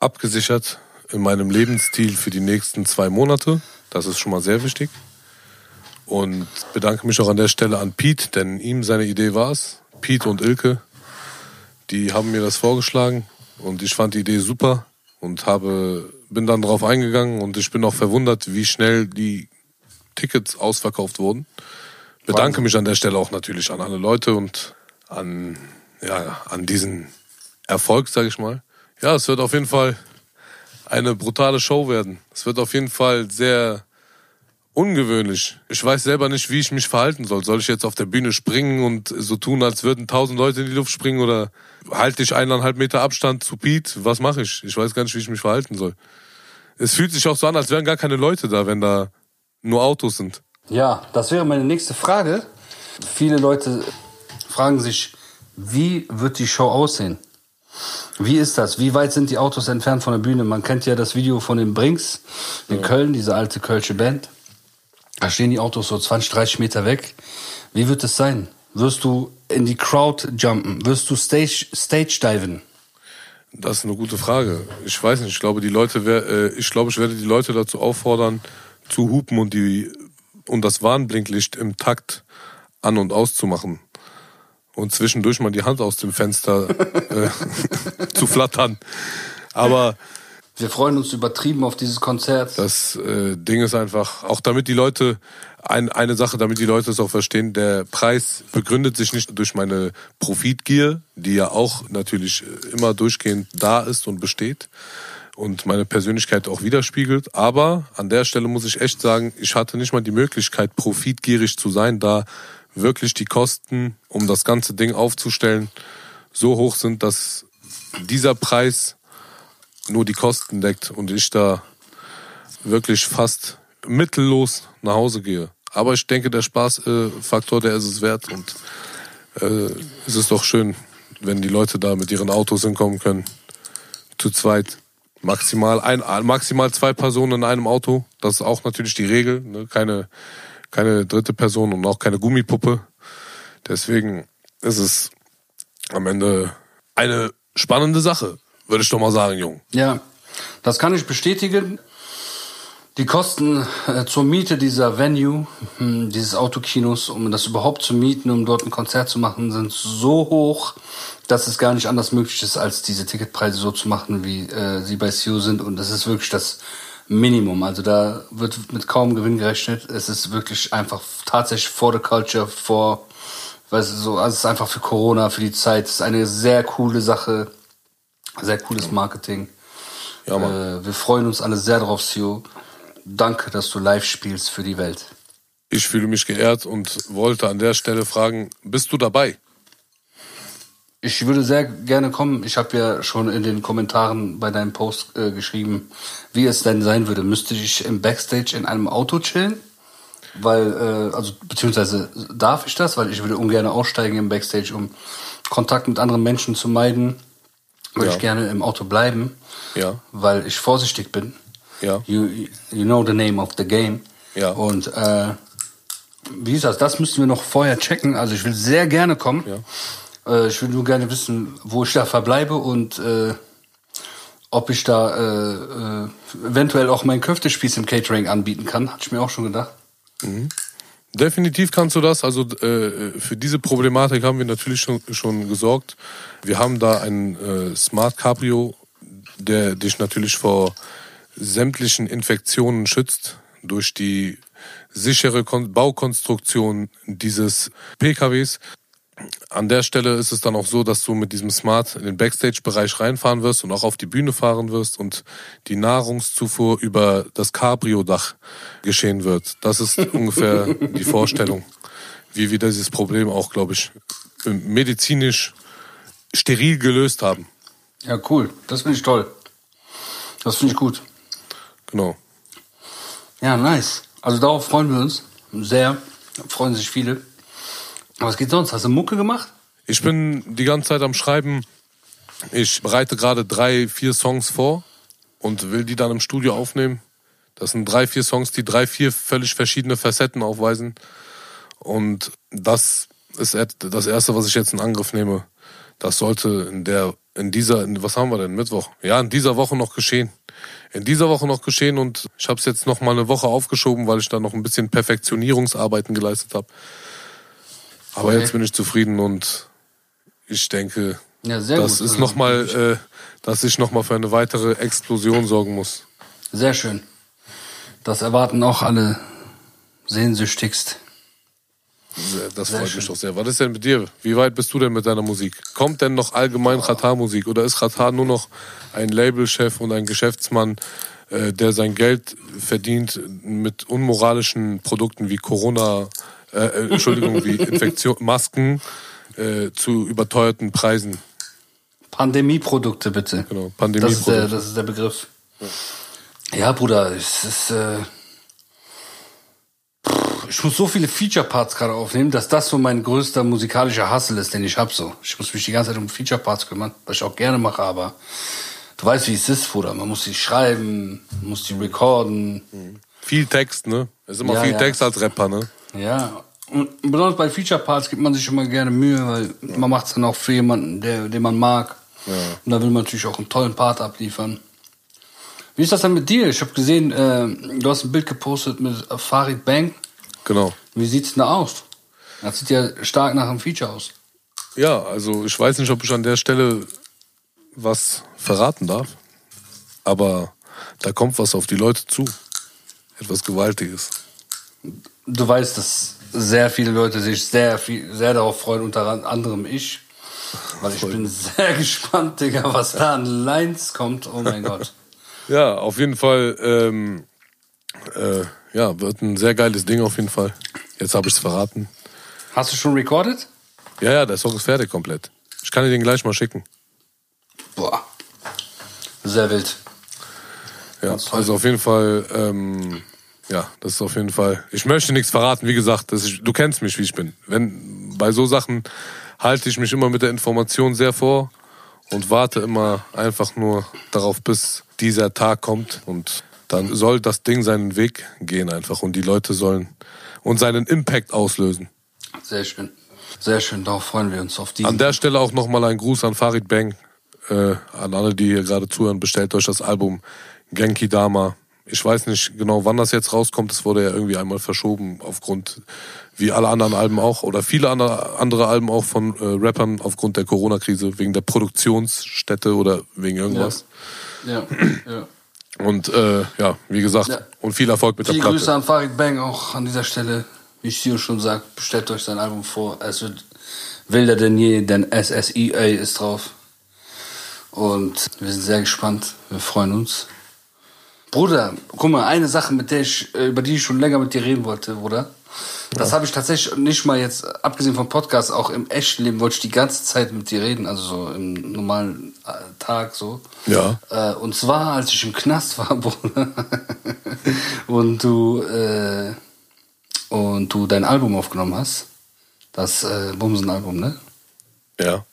abgesichert in meinem Lebensstil für die nächsten zwei Monate. Das ist schon mal sehr wichtig. Und bedanke mich auch an der Stelle an Pete, denn ihm seine Idee war es. Pete und Ilke, die haben mir das vorgeschlagen und ich fand die Idee super und habe, bin dann drauf eingegangen und ich bin auch verwundert, wie schnell die Tickets ausverkauft wurden. Bedanke mich an der Stelle auch natürlich an alle Leute und an, ja, an diesen Erfolg, sage ich mal. Ja, es wird auf jeden Fall eine brutale Show werden. Es wird auf jeden Fall sehr ungewöhnlich. Ich weiß selber nicht, wie ich mich verhalten soll. Soll ich jetzt auf der Bühne springen und so tun, als würden tausend Leute in die Luft springen oder halte ich eineinhalb Meter Abstand zu Pete? Was mache ich? Ich weiß gar nicht, wie ich mich verhalten soll. Es fühlt sich auch so an, als wären gar keine Leute da, wenn da nur Autos sind. Ja, das wäre meine nächste Frage. Viele Leute fragen sich, wie wird die Show aussehen? Wie ist das? Wie weit sind die Autos entfernt von der Bühne? Man kennt ja das Video von den Brinks in Köln, diese alte Kölsche Band. Da stehen die Autos so 20, 30 Meter weg. Wie wird es sein? Wirst du in die Crowd jumpen? Wirst du Stage, Stage diven? Das ist eine gute Frage. Ich weiß nicht. Ich glaube, die Leute, äh, ich glaube, ich werde die Leute dazu auffordern, zu hupen und die und das Warnblinklicht im Takt an und auszumachen und zwischendurch mal die Hand aus dem Fenster äh, zu flattern. Aber Wir freuen uns übertrieben auf dieses Konzert. das äh, Ding ist einfach, auch damit die Leute, ein, eine Sache, damit die Leute es auch verstehen, der Preis begründet sich nicht durch meine Profitgier, die ja auch natürlich äh, immer durchgehend da ist und besteht und meine Persönlichkeit auch widerspiegelt. Aber an der Stelle muss ich echt sagen, ich hatte nicht mal die Möglichkeit, profitgierig zu sein, da wirklich die Kosten, um das ganze Ding aufzustellen, so hoch sind, dass dieser Preis nur die Kosten deckt und ich da wirklich fast mittellos nach Hause gehe. Aber ich denke, der Spaßfaktor, der ist es wert und äh, es ist doch schön, wenn die Leute da mit ihren Autos hinkommen können. Zu zweit. Maximal, ein, maximal zwei Personen in einem Auto. Das ist auch natürlich die Regel. Ne? Keine, keine dritte Person und auch keine Gummipuppe. Deswegen ist es am Ende eine spannende Sache, würde ich doch mal sagen, Jung. Ja, das kann ich bestätigen. Die Kosten äh, zur Miete dieser Venue, hm, dieses Autokinos, um das überhaupt zu mieten, um dort ein Konzert zu machen, sind so hoch, dass es gar nicht anders möglich ist, als diese Ticketpreise so zu machen, wie äh, sie bei CU sind. Und das ist wirklich das Minimum. Also da wird mit kaum Gewinn gerechnet. Es ist wirklich einfach tatsächlich for the culture, for, weißt du, so, also es ist einfach für Corona, für die Zeit. Es ist eine sehr coole Sache, sehr cooles Marketing. Ja, Mann. Äh, wir freuen uns alle sehr drauf, Sio. Danke, dass du live spielst für die Welt. Ich fühle mich geehrt und wollte an der Stelle fragen, bist du dabei? Ich würde sehr gerne kommen. Ich habe ja schon in den Kommentaren bei deinem Post äh, geschrieben, wie es denn sein würde. Müsste ich im Backstage in einem Auto chillen? Weil, äh, also, beziehungsweise darf ich das? Weil ich würde ungern aussteigen im Backstage, um Kontakt mit anderen Menschen zu meiden. Würde Ja. ich gerne im Auto bleiben, Ja. weil ich vorsichtig bin. Ja. You, you know the name of the game. Ja. Und äh, wie ist das? Das müssten wir noch vorher checken. Also ich will sehr gerne kommen. Äh, ich will nur gerne wissen, wo ich da verbleibe und äh, ob ich da äh, äh, eventuell auch meinen Köftespieß im Catering anbieten kann. Hatte ich mir auch schon gedacht. Definitiv kannst du das. Also äh, für diese Problematik haben wir natürlich schon, schon gesorgt. Wir haben da einen äh, Smart Cabrio, der dich natürlich vor sämtlichen Infektionen schützt durch die sichere Kon Baukonstruktion dieses PKWs. An der Stelle ist es dann auch so, dass du mit diesem Smart in den Backstage-Bereich reinfahren wirst und auch auf die Bühne fahren wirst und die Nahrungszufuhr über das Cabrio-Dach geschehen wird. Das ist ungefähr die Vorstellung, wie wir dieses Problem auch, glaube ich, medizinisch steril gelöst haben. Ja, cool. Das finde ich toll. Das finde ich gut. Genau. Ja, nice. Also darauf freuen wir uns sehr. Freuen sich viele. Aber was geht sonst? Hast du Mucke gemacht? Ich bin die ganze Zeit am Schreiben. Ich bereite gerade drei, vier Songs vor und will die dann im Studio aufnehmen. Das sind drei, vier Songs, die drei, vier völlig verschiedene Facetten aufweisen. Und das ist das erste, was ich jetzt in Angriff nehme. Das sollte in der, in dieser, in, was haben wir denn, Mittwoch? Ja, in dieser Woche noch geschehen. In dieser Woche noch geschehen und ich habe es jetzt noch mal eine Woche aufgeschoben, weil ich da noch ein bisschen Perfektionierungsarbeiten geleistet habe. Aber Okay. jetzt bin ich zufrieden und ich denke, Ja, das gut. ist noch mal, äh, dass ich noch mal für eine weitere Explosion sorgen muss. Sehr schön. Das erwarten auch alle sehnsüchtigst. Sehr- Das Sehr freut schön. mich doch sehr. Was ist denn mit dir? Wie weit bist du denn mit deiner Musik? Kommt denn noch allgemein Qatar-Musik oder ist Qatar nur noch ein Labelchef und ein Geschäftsmann, äh, der sein Geld verdient mit unmoralischen Produkten wie Corona, äh, äh, Entschuldigung, wie Infektion, Masken äh, zu überteuerten Preisen? Pandemieprodukte bitte. Genau, Das ist, der, Pandemieprodukte. das ist der Begriff. Ja, Bruder, es ist. Äh, ich muss so viele Feature-Parts gerade aufnehmen, dass das so mein größter musikalischer Hustle ist, den ich hab so. Ich muss mich die ganze Zeit um Feature-Parts kümmern, was ich auch gerne mache, aber du weißt, wie es ist, Bruder. Man muss die schreiben, man muss die recorden. Viel Text, ne? Es ist immer Ja, viel ja. Text als Rapper, ne? Ja, und besonders bei Feature-Parts gibt man sich immer gerne Mühe, weil man macht es dann auch für jemanden, der, den man mag. Und da will man natürlich auch einen tollen Part abliefern. Wie ist das denn mit dir? Ich habe gesehen, äh, du hast ein Bild gepostet mit Farid Bang. Genau. Wie sieht's denn da aus? Das sieht ja stark nach einem Feature aus. Ja, also ich weiß nicht, ob ich an der Stelle was verraten darf, aber da kommt was auf die Leute zu. Etwas Gewaltiges. Du weißt, dass sehr viele Leute sich sehr viel, sehr darauf freuen, unter anderem ich. Weil ich bin sehr gespannt, Digga, was da an Lines kommt. Oh mein Gott. Ja, auf jeden Fall, ähm, äh, ja, wird ein sehr geiles Ding auf jeden Fall. Jetzt habe ich es verraten. Hast du schon recorded? Ja, ja, der Song ist fertig komplett. Ich kann dir den gleich mal schicken. Boah. Sehr wild. Ja, also auf jeden Fall, ähm, ja, das ist auf jeden Fall. Ich möchte nichts verraten, wie gesagt, ist, du kennst mich, wie ich bin. Wenn bei so Sachen halte ich mich immer mit der Information sehr vor und warte immer einfach nur darauf, bis dieser Tag kommt und dann soll das Ding seinen Weg gehen einfach und die Leute sollen und seinen Impact auslösen. Sehr schön. Sehr schön, darauf freuen wir uns auf die. An der Stelle auch nochmal ein Gruß an Farid Bang, äh, an alle, die hier gerade zuhören, bestellt euch das Album Genki Dama. Ich weiß nicht genau, wann das jetzt rauskommt. Es wurde ja irgendwie einmal verschoben aufgrund, wie alle anderen Alben auch, oder viele andere, Alben auch von äh, Rappern aufgrund der Corona-Krise, wegen der Produktionsstätte oder wegen irgendwas. ja, ja. Und äh, ja, wie gesagt, Ja. und viel Erfolg mit der Viele Platte. Grüße an Farid Bang auch an dieser Stelle. Wie Sio schon sagt, bestellt euch sein Album vor. Es wird wilder denn je, denn SSEA ist drauf. Und wir sind sehr gespannt. Wir freuen uns. Bruder, guck mal, eine Sache, mit der ich, äh, über die ich schon länger mit dir reden wollte, Bruder. Das habe ich tatsächlich nicht mal jetzt, abgesehen vom Podcast, auch im echten Leben wollte ich die ganze Zeit mit dir reden, also so im normalen äh, Tag so. Ja. Äh, und zwar, als ich im Knast war, Bruder, und du, äh, und du dein Album aufgenommen hast, das äh, Bumsen-Album, ne? Ja.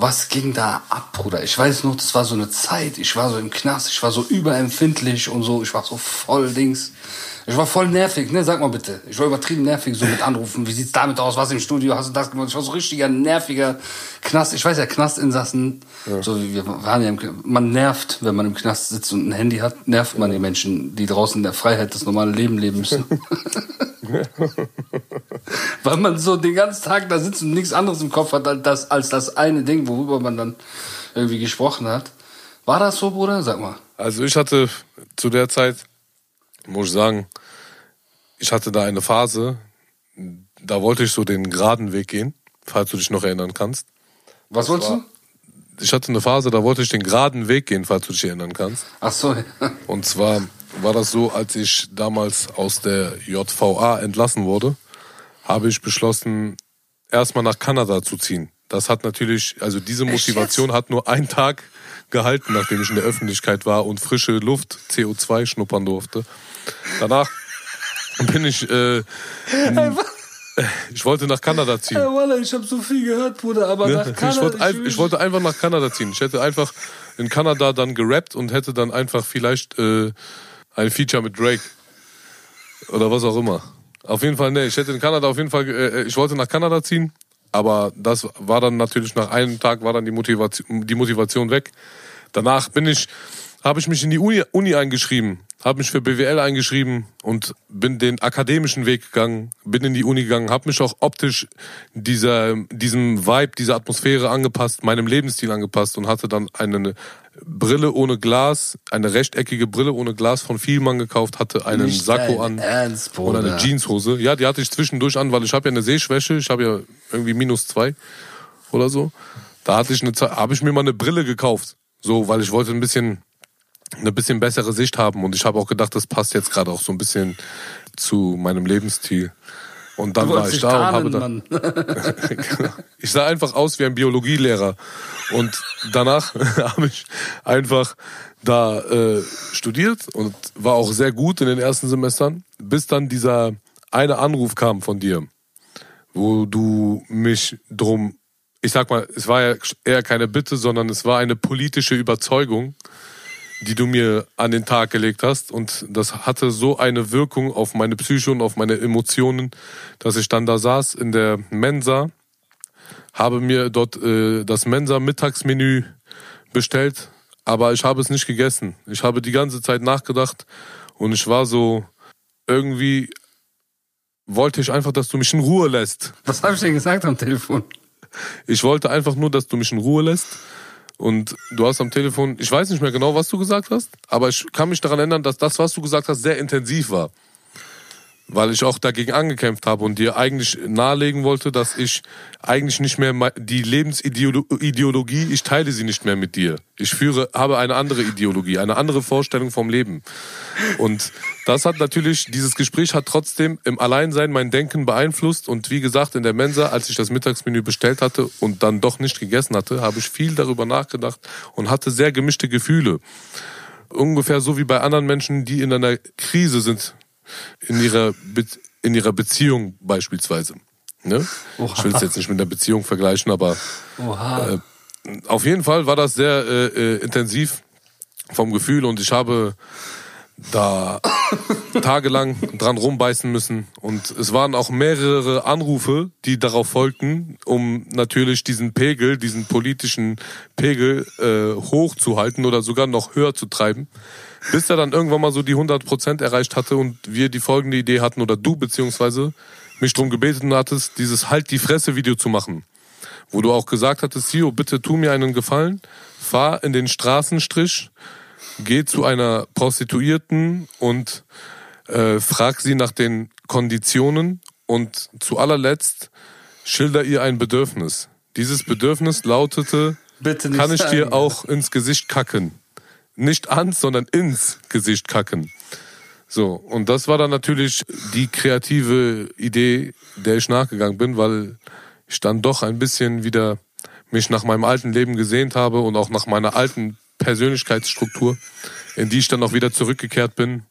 Was ging da ab, Bruder? Ich weiß noch, das war so eine Zeit, ich war so im Knast, ich war so überempfindlich und so, ich war so voll Dings. Ich war voll nervig, ne? Sag mal bitte. Ich war übertrieben nervig, so mit Anrufen. Wie sieht's damit aus? Was im Studio? Hast du das gemacht? Ich war so richtiger nerviger Knast. Ich weiß ja, Knastinsassen, so wie wir waren ja im. Man nervt, wenn man im Knast sitzt und ein Handy hat, nervt man die Menschen, die draußen in der Freiheit das normale Leben leben müssen. Weil man so den ganzen Tag da sitzt und nichts anderes im Kopf hat als das, als das eine Ding, worüber man dann irgendwie gesprochen hat. War das so, Bruder? Sag mal. Also ich hatte zu der Zeit, muss ich sagen, ich hatte da eine Phase, da wollte ich so den geraden Weg gehen, falls du dich noch erinnern kannst. Was wolltest war- du? Ich hatte eine Phase, da wollte ich den geraden Weg gehen, falls du dich erinnern kannst. Ach so. Und zwar war das so, als ich damals aus der JVA entlassen wurde, habe ich beschlossen, erstmal nach Kanada zu ziehen. Das hat natürlich, also diese Motivation hat nur einen Tag gehalten, nachdem ich in der Öffentlichkeit war und frische Luft, CO2 schnuppern durfte. Danach bin ich, äh, ich wollte nach Kanada ziehen. Ja, Wallah, ich habe so viel gehört, Bruder, aber Ne? nach Ich, Kanada... wollte ein, ich wollte einfach nach Kanada ziehen. Ich hätte einfach in Kanada dann gerappt und hätte dann einfach vielleicht äh, ein Feature mit Drake. Oder was auch immer. Auf jeden Fall, ne, ich hätte in Kanada auf jeden Fall, äh, ich wollte nach Kanada ziehen, aber das war dann natürlich nach einem Tag war dann die Motivation, die Motivation weg. Danach bin ich, habe ich mich in die Uni, Uni eingeschrieben, habe mich für BWL eingeschrieben und bin den akademischen Weg gegangen, bin in die Uni gegangen, habe mich auch optisch dieser, diesem Vibe, dieser Atmosphäre angepasst, meinem Lebensstil angepasst und hatte dann eine Brille ohne Glas, eine rechteckige Brille ohne Glas von Vielmann gekauft, hatte einen Nicht Sakko an Ernst, und eine. Jeanshose. Ja, die hatte ich zwischendurch an, weil ich habe ja eine Sehschwäche, ich habe ja irgendwie minus zwei oder so. Da hatte ich eine, habe ich mir mal eine Brille gekauft, so, weil ich wollte ein bisschen eine bisschen bessere Sicht haben und ich habe auch gedacht, das passt jetzt gerade auch so ein bisschen zu meinem Lebensstil. Und dann Du war ich da und habe tarnen, dann, ich sah einfach aus wie ein Biologielehrer. Und danach habe ich einfach da äh, studiert und war auch sehr gut in den ersten Semestern, bis dann dieser eine Anruf kam von dir, wo du mich drum, ich sag mal, es war ja eher keine Bitte, sondern es war eine politische Überzeugung, die du mir an den Tag gelegt hast. Und das hatte so eine Wirkung auf meine Psyche und auf meine Emotionen, dass ich dann da saß in der Mensa, habe mir dort äh, das Mensa-Mittagsmenü bestellt, aber ich habe es nicht gegessen. Ich habe die ganze Zeit nachgedacht und ich war so irgendwie wollte ich einfach, dass du mich in Ruhe lässt. Was habe ich denn gesagt am Telefon? Ich wollte einfach nur, dass du mich in Ruhe lässt. Und du hast am Telefon, ich weiß nicht mehr genau, was du gesagt hast, aber ich kann mich daran erinnern, dass das, was du gesagt hast, sehr intensiv war. Weil ich auch dagegen angekämpft habe und dir eigentlich nahelegen wollte, dass ich eigentlich nicht mehr die Lebensideologie, ich teile sie nicht mehr mit dir. Ich führe, habe eine andere Ideologie, eine andere Vorstellung vom Leben. Und das hat natürlich, dieses Gespräch hat trotzdem im Alleinsein mein Denken beeinflusst. Und wie gesagt, in der Mensa, als ich das Mittagsmenü bestellt hatte und dann doch nicht gegessen hatte, habe ich viel darüber nachgedacht und hatte sehr gemischte Gefühle. Ungefähr so wie bei anderen Menschen, die in einer Krise sind, in ihrer, Be in ihrer Beziehung beispielsweise. Ne? Ich will es jetzt nicht mit einer Beziehung vergleichen, aber Oha. auf jeden Fall war das sehr äh, äh, intensiv vom Gefühl und ich habe da tagelang dran rumbeißen müssen und es waren auch mehrere Anrufe, die darauf folgten, um natürlich diesen Pegel, diesen politischen Pegel äh, hochzuhalten oder sogar noch höher zu treiben, bis er dann irgendwann mal so die 100 Prozent erreicht hatte und wir die folgende Idee hatten oder du beziehungsweise mich drum gebeten hattest, dieses Halt die Fresse Video zu machen wo du auch gesagt hattest, Sio, bitte tu mir einen Gefallen, fahr in den Straßenstrich, geh zu einer Prostituierten und äh, frag sie nach den Konditionen und zu allerletzt schilder ihr ein Bedürfnis. Dieses Bedürfnis lautete, Bitte nicht kann ich dir auch ins Gesicht kacken. Nicht ans, sondern ins Gesicht kacken. So, und das war dann natürlich die kreative Idee, der ich nachgegangen bin, weil ich dann doch ein bisschen wieder mich nach meinem alten Leben gesehnt habe und auch nach meiner alten Persönlichkeitsstruktur, in die ich dann auch wieder zurückgekehrt bin,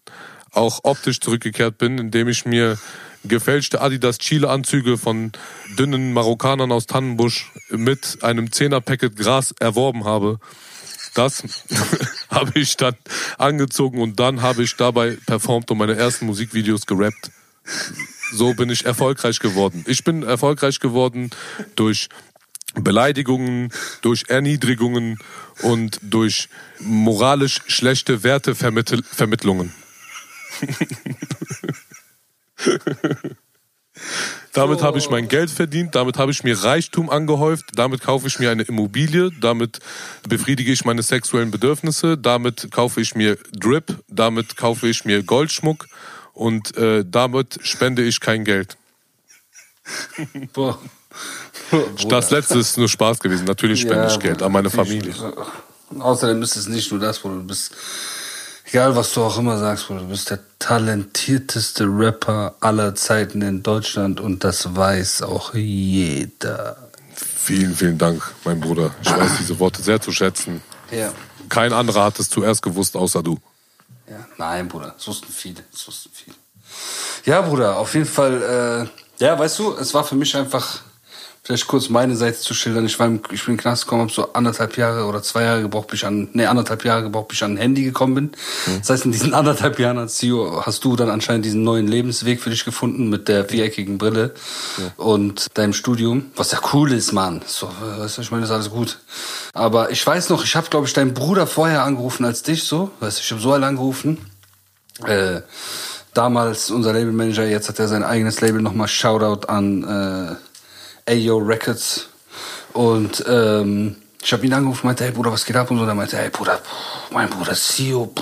auch optisch zurückgekehrt bin, indem ich mir gefälschte Adidas Chile Anzüge von dünnen Marokkanern aus Tannenbusch mit einem 10er Packet Gras erworben habe. Das habe ich dann angezogen und dann habe ich dabei performt und meine ersten Musikvideos gerappt. So bin ich erfolgreich geworden. Ich bin erfolgreich geworden durch Beleidigungen, durch Erniedrigungen und durch moralisch schlechte Wertevermittlungen. Damit habe ich mein Geld verdient, damit habe ich mir Reichtum angehäuft, damit kaufe ich mir eine Immobilie, damit befriedige ich meine sexuellen Bedürfnisse, damit kaufe ich mir Drip, damit kaufe ich mir Goldschmuck und äh, damit spende ich kein Geld. Boah. Das letzte ist nur Spaß gewesen. Natürlich spende Ja, ich Geld an meine Familie. Außerdem ist es nicht nur das, Bruder. Du bist, egal was du auch immer sagst, Bruder, du bist der talentierteste Rapper aller Zeiten in Deutschland und das weiß auch jeder. Vielen, vielen Dank, mein Bruder. Ich weiß diese Worte sehr zu schätzen. Ja. Kein anderer hat es zuerst gewusst, außer du. Ja, nein, Bruder, das wussten viele, das wussten viele. Ja, Bruder, auf jeden Fall, äh, ja, weißt du, es war für mich einfach, vielleicht kurz meine Seite zu schildern. Ich, war im, ich bin in den Knast gekommen, habe so anderthalb Jahre oder zwei Jahre gebraucht, bis ich an, nee, anderthalb Jahre gebraucht, bis ich an ein Handy gekommen bin. Das heißt, in diesen anderthalb Jahren als CEO hast du dann anscheinend diesen neuen Lebensweg für dich gefunden mit der viereckigen Brille und deinem Studium, was ja cool ist, Mann. So, weißt du, ich meine, das ist alles gut. Aber ich weiß noch, ich habe, glaube ich, deinen Bruder vorher angerufen als dich, so. Weißt du, ich habe so angerufen. Äh, damals unser Labelmanager, jetzt hat er sein eigenes Label nochmal Shoutout an äh, Ayo Records. Und ähm, ich habe ihn angerufen, meinte, hey Bruder, was geht ab? Und so, der meinte, hey Bruder, mein Bruder Sio,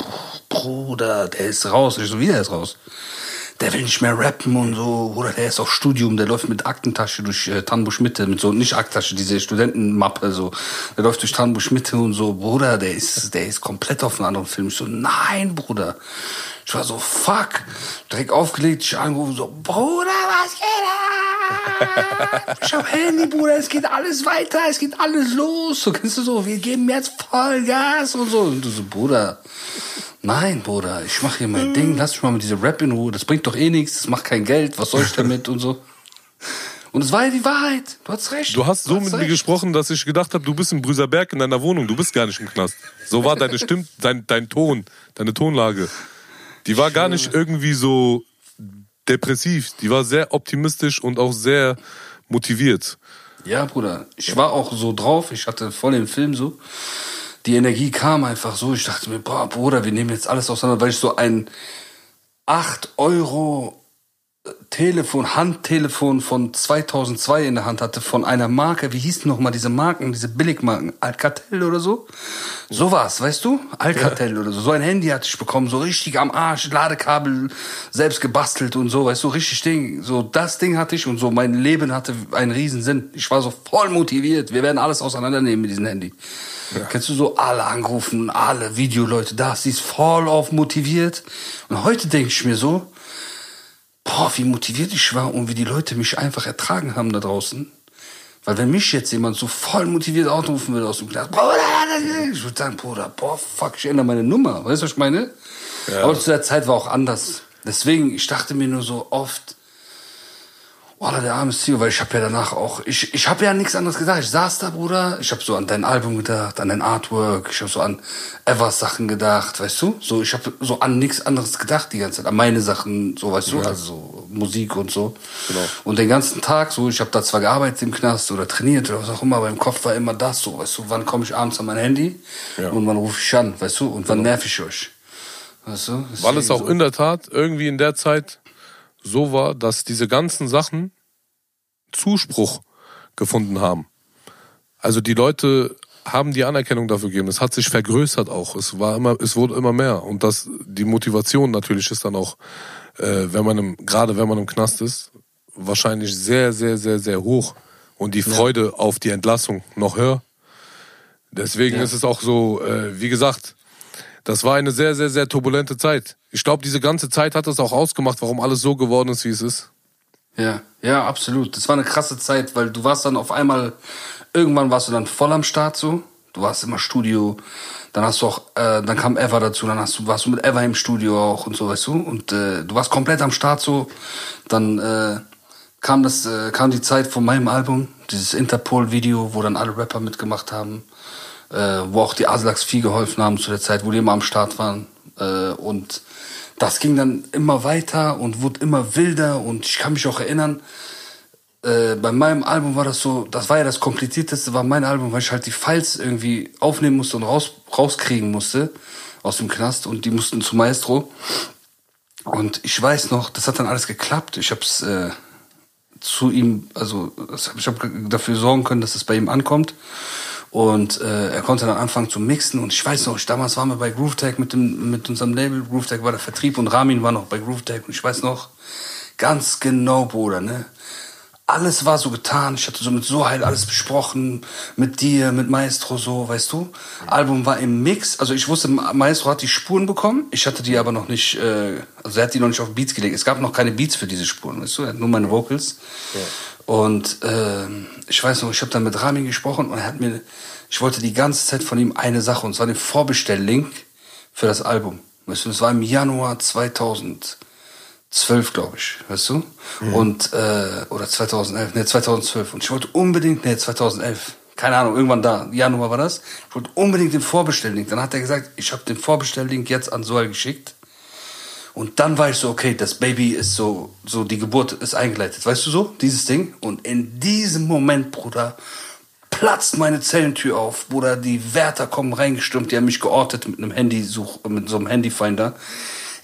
Bruder, der ist raus. Und ich so, wie der ist raus? Der will nicht mehr rappen und so, Bruder, der ist auf Studium, der läuft mit Aktentasche durch äh, Tannenbusch Mitte, mit so, nicht Aktentasche, diese Studentenmappe, so. Der läuft durch Tannenbusch Mitte und so, Bruder, der ist, der ist komplett auf einem anderen Film. Ich so, nein, Bruder. Ich war so, fuck. Direkt aufgelegt, ich angerufen, so, Bruder, was geht ab? Ich hab Handy, Bruder, es geht alles weiter, es geht alles los. So, kennst du so, wir geben jetzt Vollgas und so. Und du so, Bruder, nein, Bruder, ich mach hier mein Ding, lass mich mal mit dieser Rap in Ruhe. Das bringt doch eh nichts, das macht kein Geld, was soll ich damit und so. Und es war ja die Wahrheit. Du hast recht. Du hast so mit mir recht. gesprochen, dass ich gedacht habe, du bist in Brüserberg in deiner Wohnung. Du bist gar nicht im Knast. So war deine Stimme, dein, dein Ton, deine Tonlage. Die war gar nicht irgendwie so depressiv. Die war sehr optimistisch und auch sehr motiviert. Ja, Bruder. Ich war auch so drauf. Ich hatte voll den Film so. Die Energie kam einfach so. Ich dachte mir, boah, Bruder, wir nehmen jetzt alles auseinander, weil ich so ein 8 Euro Telefon, Handtelefon von 2002 in der Hand hatte, von einer Marke, wie hießen noch mal diese Marken, diese Billigmarken, Alcatel oder so? So war's, weißt du? Alcatel oder so. So ein Handy hatte ich bekommen, so richtig am Arsch, Ladekabel selbst gebastelt und so, weißt du, richtig Ding. So das Ding hatte ich und so mein Leben hatte einen riesen Sinn. Ich war so voll motiviert. Wir werden alles auseinandernehmen mit diesem Handy. Kennst du so alle angerufen, alle Videoleute da, sie ist voll auf motiviert. Und heute denke ich mir so, boah, wie motiviert ich war und wie die Leute mich einfach ertragen haben da draußen. Weil wenn mich jetzt jemand so voll motiviert anrufen würde aus dem Glas, Bruder, ich würde sagen, Bruder, boah, fuck, ich ändere meine Nummer. Weißt du, was ich meine? Aber zu der Zeit war auch anders. Deswegen, ich dachte mir nur so oft, oh, der arme Steve, weil ich habe ja danach auch, ich, ich habe ja nichts anderes gedacht. Ich saß da, Bruder, ich habe so an dein Album gedacht, an dein Artwork, ich habe so an Evers Sachen gedacht, weißt du? So, ich habe so an nichts anderes gedacht die ganze Zeit, an meine Sachen, so, weißt du, also so Musik und so. Genau. Und den ganzen Tag, so, ich habe da zwar gearbeitet im Knast oder trainiert oder was auch immer, aber im Kopf war immer das so, weißt du, wann komme ich abends an mein Handy Ja. und wann rufe ich an, weißt du, und wann nerv ich euch. Weißt du? Weil es auch so. in der Tat irgendwie in der Zeit so war, dass diese ganzen Sachen Zuspruch gefunden haben. Also die Leute haben die Anerkennung dafür gegeben. Es hat sich vergrößert auch. Es war immer, es wurde immer mehr. Und das, die Motivation natürlich ist dann auch, äh, wenn man im, gerade wenn man im Knast ist, wahrscheinlich sehr, sehr, sehr, sehr hoch. Und die Freude auf die Entlassung noch höher. Deswegen Ja. ist es auch so, äh, wie gesagt, das war eine sehr, sehr, sehr turbulente Zeit. Ich glaube, diese ganze Zeit hat es auch ausgemacht, warum alles so geworden ist, wie es ist. Ja, ja, absolut. Das war eine krasse Zeit, weil du warst dann auf einmal, irgendwann warst du dann voll am Start so. Du warst immer Studio, dann hast du auch, äh, dann kam Eva dazu, dann hast du, warst du mit Eva im Studio auch und so, weißt du? Und äh, du warst komplett am Start so. Dann äh, kam das, äh, kam die Zeit von meinem Album, dieses Interpol-Video, wo dann alle Rapper mitgemacht haben, äh, wo auch die Aslaks viel geholfen haben zu der Zeit, wo die immer am Start waren. Äh, und das ging dann immer weiter und wurde immer wilder und ich kann mich auch erinnern, äh, bei meinem Album war das so, das war ja das komplizierteste, war mein Album, weil ich halt die Files irgendwie aufnehmen musste und raus, rauskriegen musste aus dem Knast und die mussten zu Maestro. Und ich weiß noch, das hat dann alles geklappt. Ich hab's äh, zu ihm, also ich habe dafür sorgen können, dass es bei ihm ankommt. Und äh, er konnte dann anfangen zu mixen. Und ich weiß noch, ich, damals waren wir bei GrooveTech mit, dem, mit unserem Label. GrooveTech war der Vertrieb und Ramin war noch bei GrooveTech. Und ich weiß noch ganz genau, Bruder, ne? Alles war so getan. Ich hatte so mit Soheil alles besprochen. Mit dir, mit Maestro so, weißt du? Album war im Mix. Also ich wusste, Maestro hat die Spuren bekommen. Ich hatte die aber noch nicht, äh, also er hat die noch nicht auf Beats gelegt. Es gab noch keine Beats für diese Spuren, weißt du? Er hat nur meine Vocals. Und ähm, ich weiß noch, ich habe dann mit Rami gesprochen und er hat mir, ich wollte die ganze Zeit von ihm eine Sache, und zwar den Vorbestelllink für das Album. Weißt du, das war im Januar 2012, glaube ich, weißt du? Und, äh, oder 2011, ne, 2012. Und ich wollte unbedingt, ne, 2011, keine Ahnung, irgendwann da, Januar war das. Ich wollte unbedingt den Vorbestelllink. Dann hat er gesagt, ich habe den Vorbestelllink jetzt an Soel geschickt. Und dann war ich so, okay, das Baby ist so, so die Geburt ist eingeleitet, weißt du so, dieses Ding. Und in diesem Moment, Bruder, platzt meine Zellentür auf, Bruder, die Wärter kommen reingestürmt, die haben mich geortet mit einem Handysuch, mit so einem Handyfinder.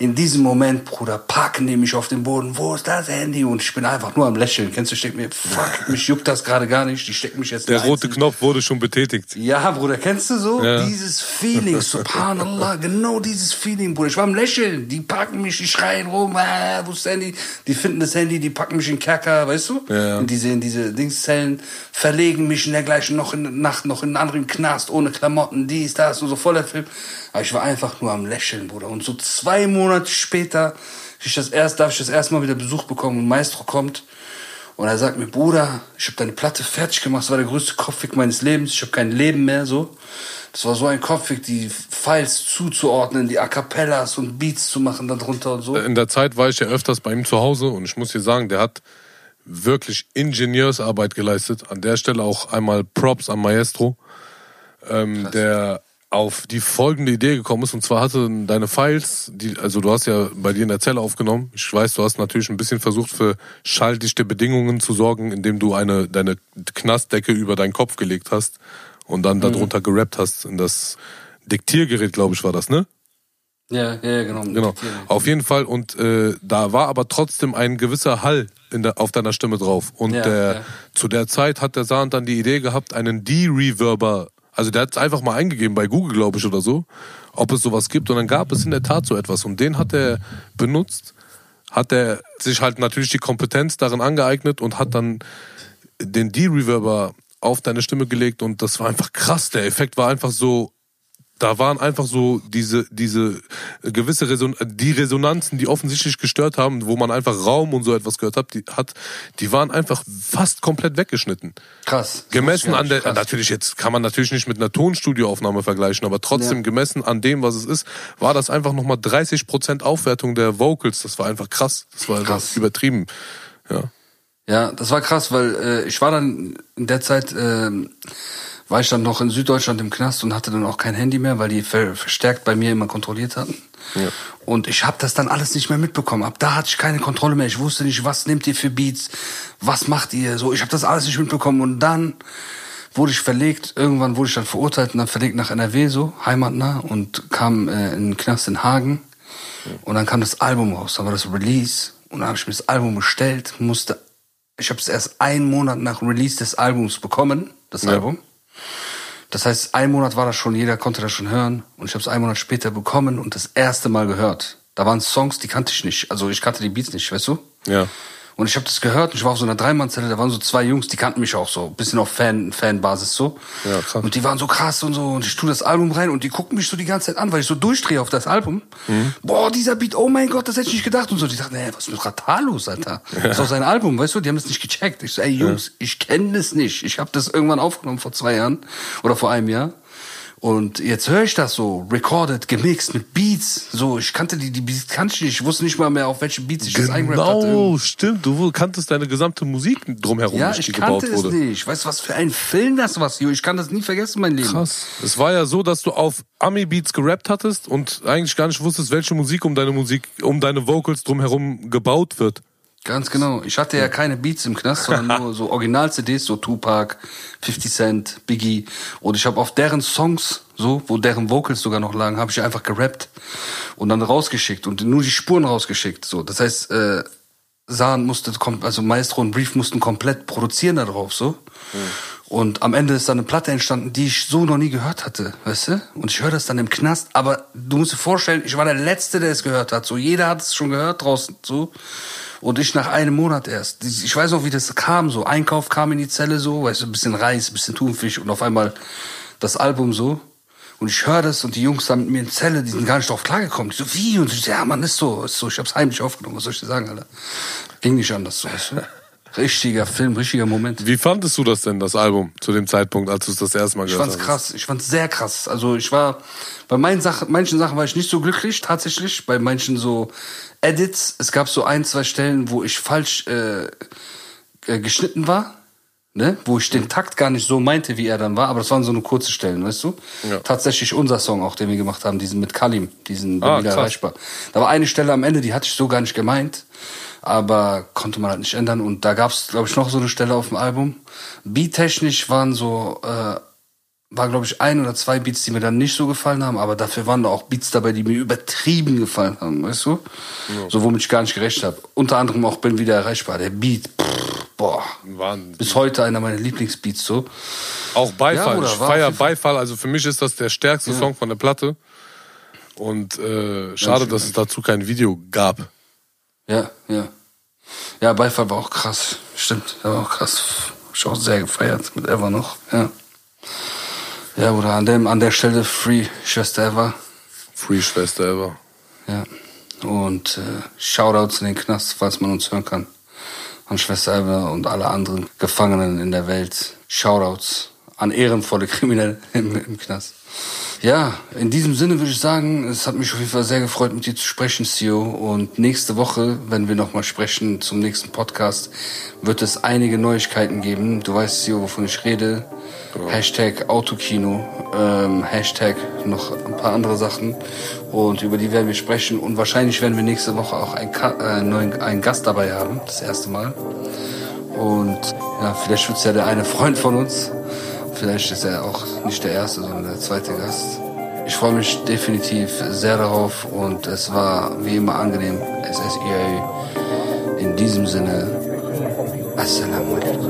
In diesem Moment, Bruder, packen die mich auf den Boden. Wo ist das Handy? Und ich bin einfach nur am Lächeln. Kennst du, ich denk mir, fuck, mich juckt das gerade gar nicht. Die stecken mich jetzt Der rote einzelne- Knopf wurde schon betätigt. ja, Bruder, kennst du so? Ja. Dieses Feeling, subhanallah, genau dieses Feeling, Bruder. Ich war am Lächeln, die packen mich, die schreien rum, ah, wo ist das Handy? Die finden das Handy, die packen mich in den Kerker, weißt du? Ja. In diese, in diese Dingszellen, verlegen mich in der gleichen noch in Nacht, noch in einen anderen Knast, ohne Klamotten, dies, das, und so voller Film. Aber ich war einfach nur am Lächeln, Bruder. Und so zwei Monate später, ich das erst, darf ich das erste Mal wieder Besuch bekommen und Maestro kommt. Und er sagt mir, Bruder, ich habe deine Platte fertig gemacht. Das war der größte Kopfweg meines Lebens. Ich habe kein Leben mehr so. Das war so ein Kopfweg, die Files zuzuordnen, die A cappellas und Beats zu machen darunter und so. In der Zeit war ich ja öfters bei ihm zu Hause und ich muss dir sagen, der hat wirklich Ingenieursarbeit geleistet. An der Stelle auch einmal Props an Maestro, ähm, der auf die folgende Idee gekommen ist. Und zwar hatte deine Files, die, also du hast ja bei dir in der Zelle aufgenommen. Ich weiß, du hast natürlich ein bisschen versucht, für schalldichte Bedingungen zu sorgen, indem du eine, deine Knastdecke über deinen Kopf gelegt hast und dann darunter gerappt hast in das Diktiergerät, glaube ich, war das, ne? Ja, ja, genau. Genau. Auf jeden Fall. Und äh, da war aber trotzdem ein gewisser Hall in der, auf deiner Stimme drauf. Und Ja, der, ja. zu der Zeit hat der Sahn dann die Idee gehabt, einen D-Reverber. Also der hat es einfach mal eingegeben bei Google, glaube ich, oder so, ob es sowas gibt. Und dann gab es in der Tat so etwas. Und den hat er benutzt, hat er sich halt natürlich die Kompetenz darin angeeignet und hat dann den D-Reverber auf deine Stimme gelegt. Und das war einfach krass. Der Effekt war einfach so da waren einfach so diese diese gewisse Reson die Resonanzen, die offensichtlich gestört haben, wo man einfach Raum und so etwas gehört hat, die hat, die waren einfach fast komplett weggeschnitten. Krass. Gemessen an der Krass. natürlich jetzt kann man natürlich nicht mit einer Tonstudioaufnahme vergleichen, aber trotzdem Ja. gemessen an dem, was es ist, war das einfach nochmal 30% Aufwertung der Vocals. Das war einfach krass. Das war einfach Krass. übertrieben. Ja. Ja, das war krass, weil äh, ich war dann in der Zeit, ähm, war ich dann noch in Süddeutschland im Knast und hatte dann auch kein Handy mehr, weil die ver verstärkt bei mir immer kontrolliert hatten. Und ich habe das dann alles nicht mehr mitbekommen. Ab da hatte ich keine Kontrolle mehr. Ich wusste nicht, was nehmt ihr für Beats, was macht ihr. So, ich habe das alles nicht mitbekommen. Und dann wurde ich verlegt. Irgendwann wurde ich dann verurteilt und dann verlegt nach NRW, so heimatnah und kam äh, in den Knast in Hagen. Und dann kam das Album raus. Dann war das Release und dann habe ich mir das Album bestellt. Musste, ich habe es erst einen Monat nach Release des Albums bekommen, das Ja. Album. Das heißt, ein Monat war das schon, jeder konnte das schon hören. Und ich habe es einen Monat später bekommen und das erste Mal gehört. Da waren Songs, die kannte ich nicht. Also ich kannte die Beats nicht, weißt du? Ja. Und ich habe das gehört und ich war auf so einer Dreimannzelle, da waren so zwei Jungs, die kannten mich auch so, bisschen auf Fan, Fanbasis so. Ja, krass. Und die waren so krass und so und ich tue das Album rein und die gucken mich so die ganze Zeit an, weil ich so durchdrehe auf das Album. Mhm. Boah, dieser Beat, oh mein Gott, das hätte ich nicht gedacht und so. Die dachten, ey, was ist mit Ratal los, Alter? Das ist doch sein Album, weißt du, die haben das nicht gecheckt. Ich so, ey Jungs, ich kenne das nicht. Ich habe das irgendwann aufgenommen vor zwei Jahren oder vor einem Jahr. Und jetzt höre ich das so, recorded, gemixt mit Beats. So, ich kannte die, die Beats kannte ich nicht. Ich wusste nicht mal mehr, auf welche Beats ich das eingerappt hatte. Genau, stimmt. Du kanntest deine gesamte Musik drumherum, Ja, nicht, ich die gebaut kannte es wurde. nicht. Weißt du, was für ein Film das war, Jo? Ich kann das nie vergessen, mein Leben. Krass. Es war ja so, dass du auf Ami-Beats gerappt hattest und eigentlich gar nicht wusstest, welche Musik um deine Musik, um deine Vocals drumherum gebaut wird. Ganz genau. Ich hatte ja keine Beats im Knast, sondern nur so Original-CDs, so Tupac, 50 Cent, Biggie. Und ich habe auf deren Songs, so, wo deren Vocals sogar noch lagen, habe ich einfach gerappt und dann rausgeschickt und nur die Spuren rausgeschickt. So, das heißt, äh, Sahn musste, also Maestro und Brief mussten komplett produzieren da drauf, so. Und am Ende ist dann eine Platte entstanden, die ich so noch nie gehört hatte, weißt du? Und ich höre das dann im Knast, aber du musst dir vorstellen, ich war der Letzte, der es gehört hat. So, jeder hat es schon gehört draußen, so. Und ich nach einem Monat erst. Ich weiß noch, wie das kam, so. Einkauf kam in die Zelle, so, weißt du, ein bisschen Reis, ein bisschen Thunfisch und auf einmal das Album so. Und ich höre das und die Jungs da mit mir in Zelle, die sind gar nicht drauf klargekommen. Die so, wie? Und ich so, ja, Mann, ist so, ist so. Ich hab's heimlich aufgenommen, was soll ich dir sagen, Alter? Ging nicht anders, so, weißt du? Richtiger Film, richtiger Moment. Wie fandest du das denn, das Album, zu dem Zeitpunkt, als du es das erste Mal Ich gehört fand's hast? krass. Ich fand's sehr krass. Also ich war bei meinen Sachen, manchen Sachen war ich nicht so glücklich tatsächlich. Bei manchen so Edits. Es gab so ein, zwei Stellen, wo ich falsch äh, äh, geschnitten war. Ne? Wo ich den Takt gar nicht so meinte, wie er dann war, aber das waren so nur kurze Stellen, weißt du? Ja. Tatsächlich unser Song auch, den wir gemacht haben, diesen mit Kalim, diesen Ah, erreichbar. Da war eine Stelle am Ende, die hatte ich so gar nicht gemeint, aber konnte man halt nicht ändern. Und da gab's, glaube ich, noch so eine Stelle auf dem Album. Beat-technisch waren so, äh, war, glaube ich, ein oder zwei Beats, die mir dann nicht so gefallen haben, aber dafür waren da auch Beats dabei, die mir übertrieben gefallen haben, weißt du? So, womit ich gar nicht gerechnet habe. Unter anderem auch Bin wieder erreichbar. Der Beat, pff, boah. Wahnsinn. Bis heute einer meiner Lieblingsbeats, so. Auch Beifall. Ja, ich feier Beifall. Also für mich ist das der stärkste Song von der Platte. Und äh, schade, dass es dazu kein Video gab. Ja, ja. Ja, Beifall war auch krass. Stimmt, der war auch krass. Hab ich auch sehr gefeiert mit Ever noch, ja. Ja, Bruder, an, dem, an der Stelle Free Schwester Ever. Free Schwester ever. Ja. Und äh, Shoutouts in den Knast, falls man uns hören kann. An Schwester Ever und alle anderen Gefangenen in der Welt. Shoutouts an ehrenvolle Kriminelle im, im Knast. Ja, in diesem Sinne würde ich sagen, es hat mich auf jeden Fall sehr gefreut, mit dir zu sprechen, Sio. Und nächste Woche, wenn wir nochmal sprechen zum nächsten Podcast, wird es einige Neuigkeiten geben. Du weißt, Sio, wovon ich rede. Hashtag Autokino, ähm, Hashtag noch ein paar andere Sachen. Und über die werden wir sprechen. Und wahrscheinlich werden wir nächste Woche auch einen, Ka äh, neuen, einen Gast dabei haben, das erste Mal. Und ja, vielleicht wird's ja der eine Freund von uns. Vielleicht ist er auch nicht der erste, sondern der zweite Gast. ich freue mich definitiv sehr darauf und es war wie immer angenehm. SSEA in diesem Sinne. Assalamu alaikum.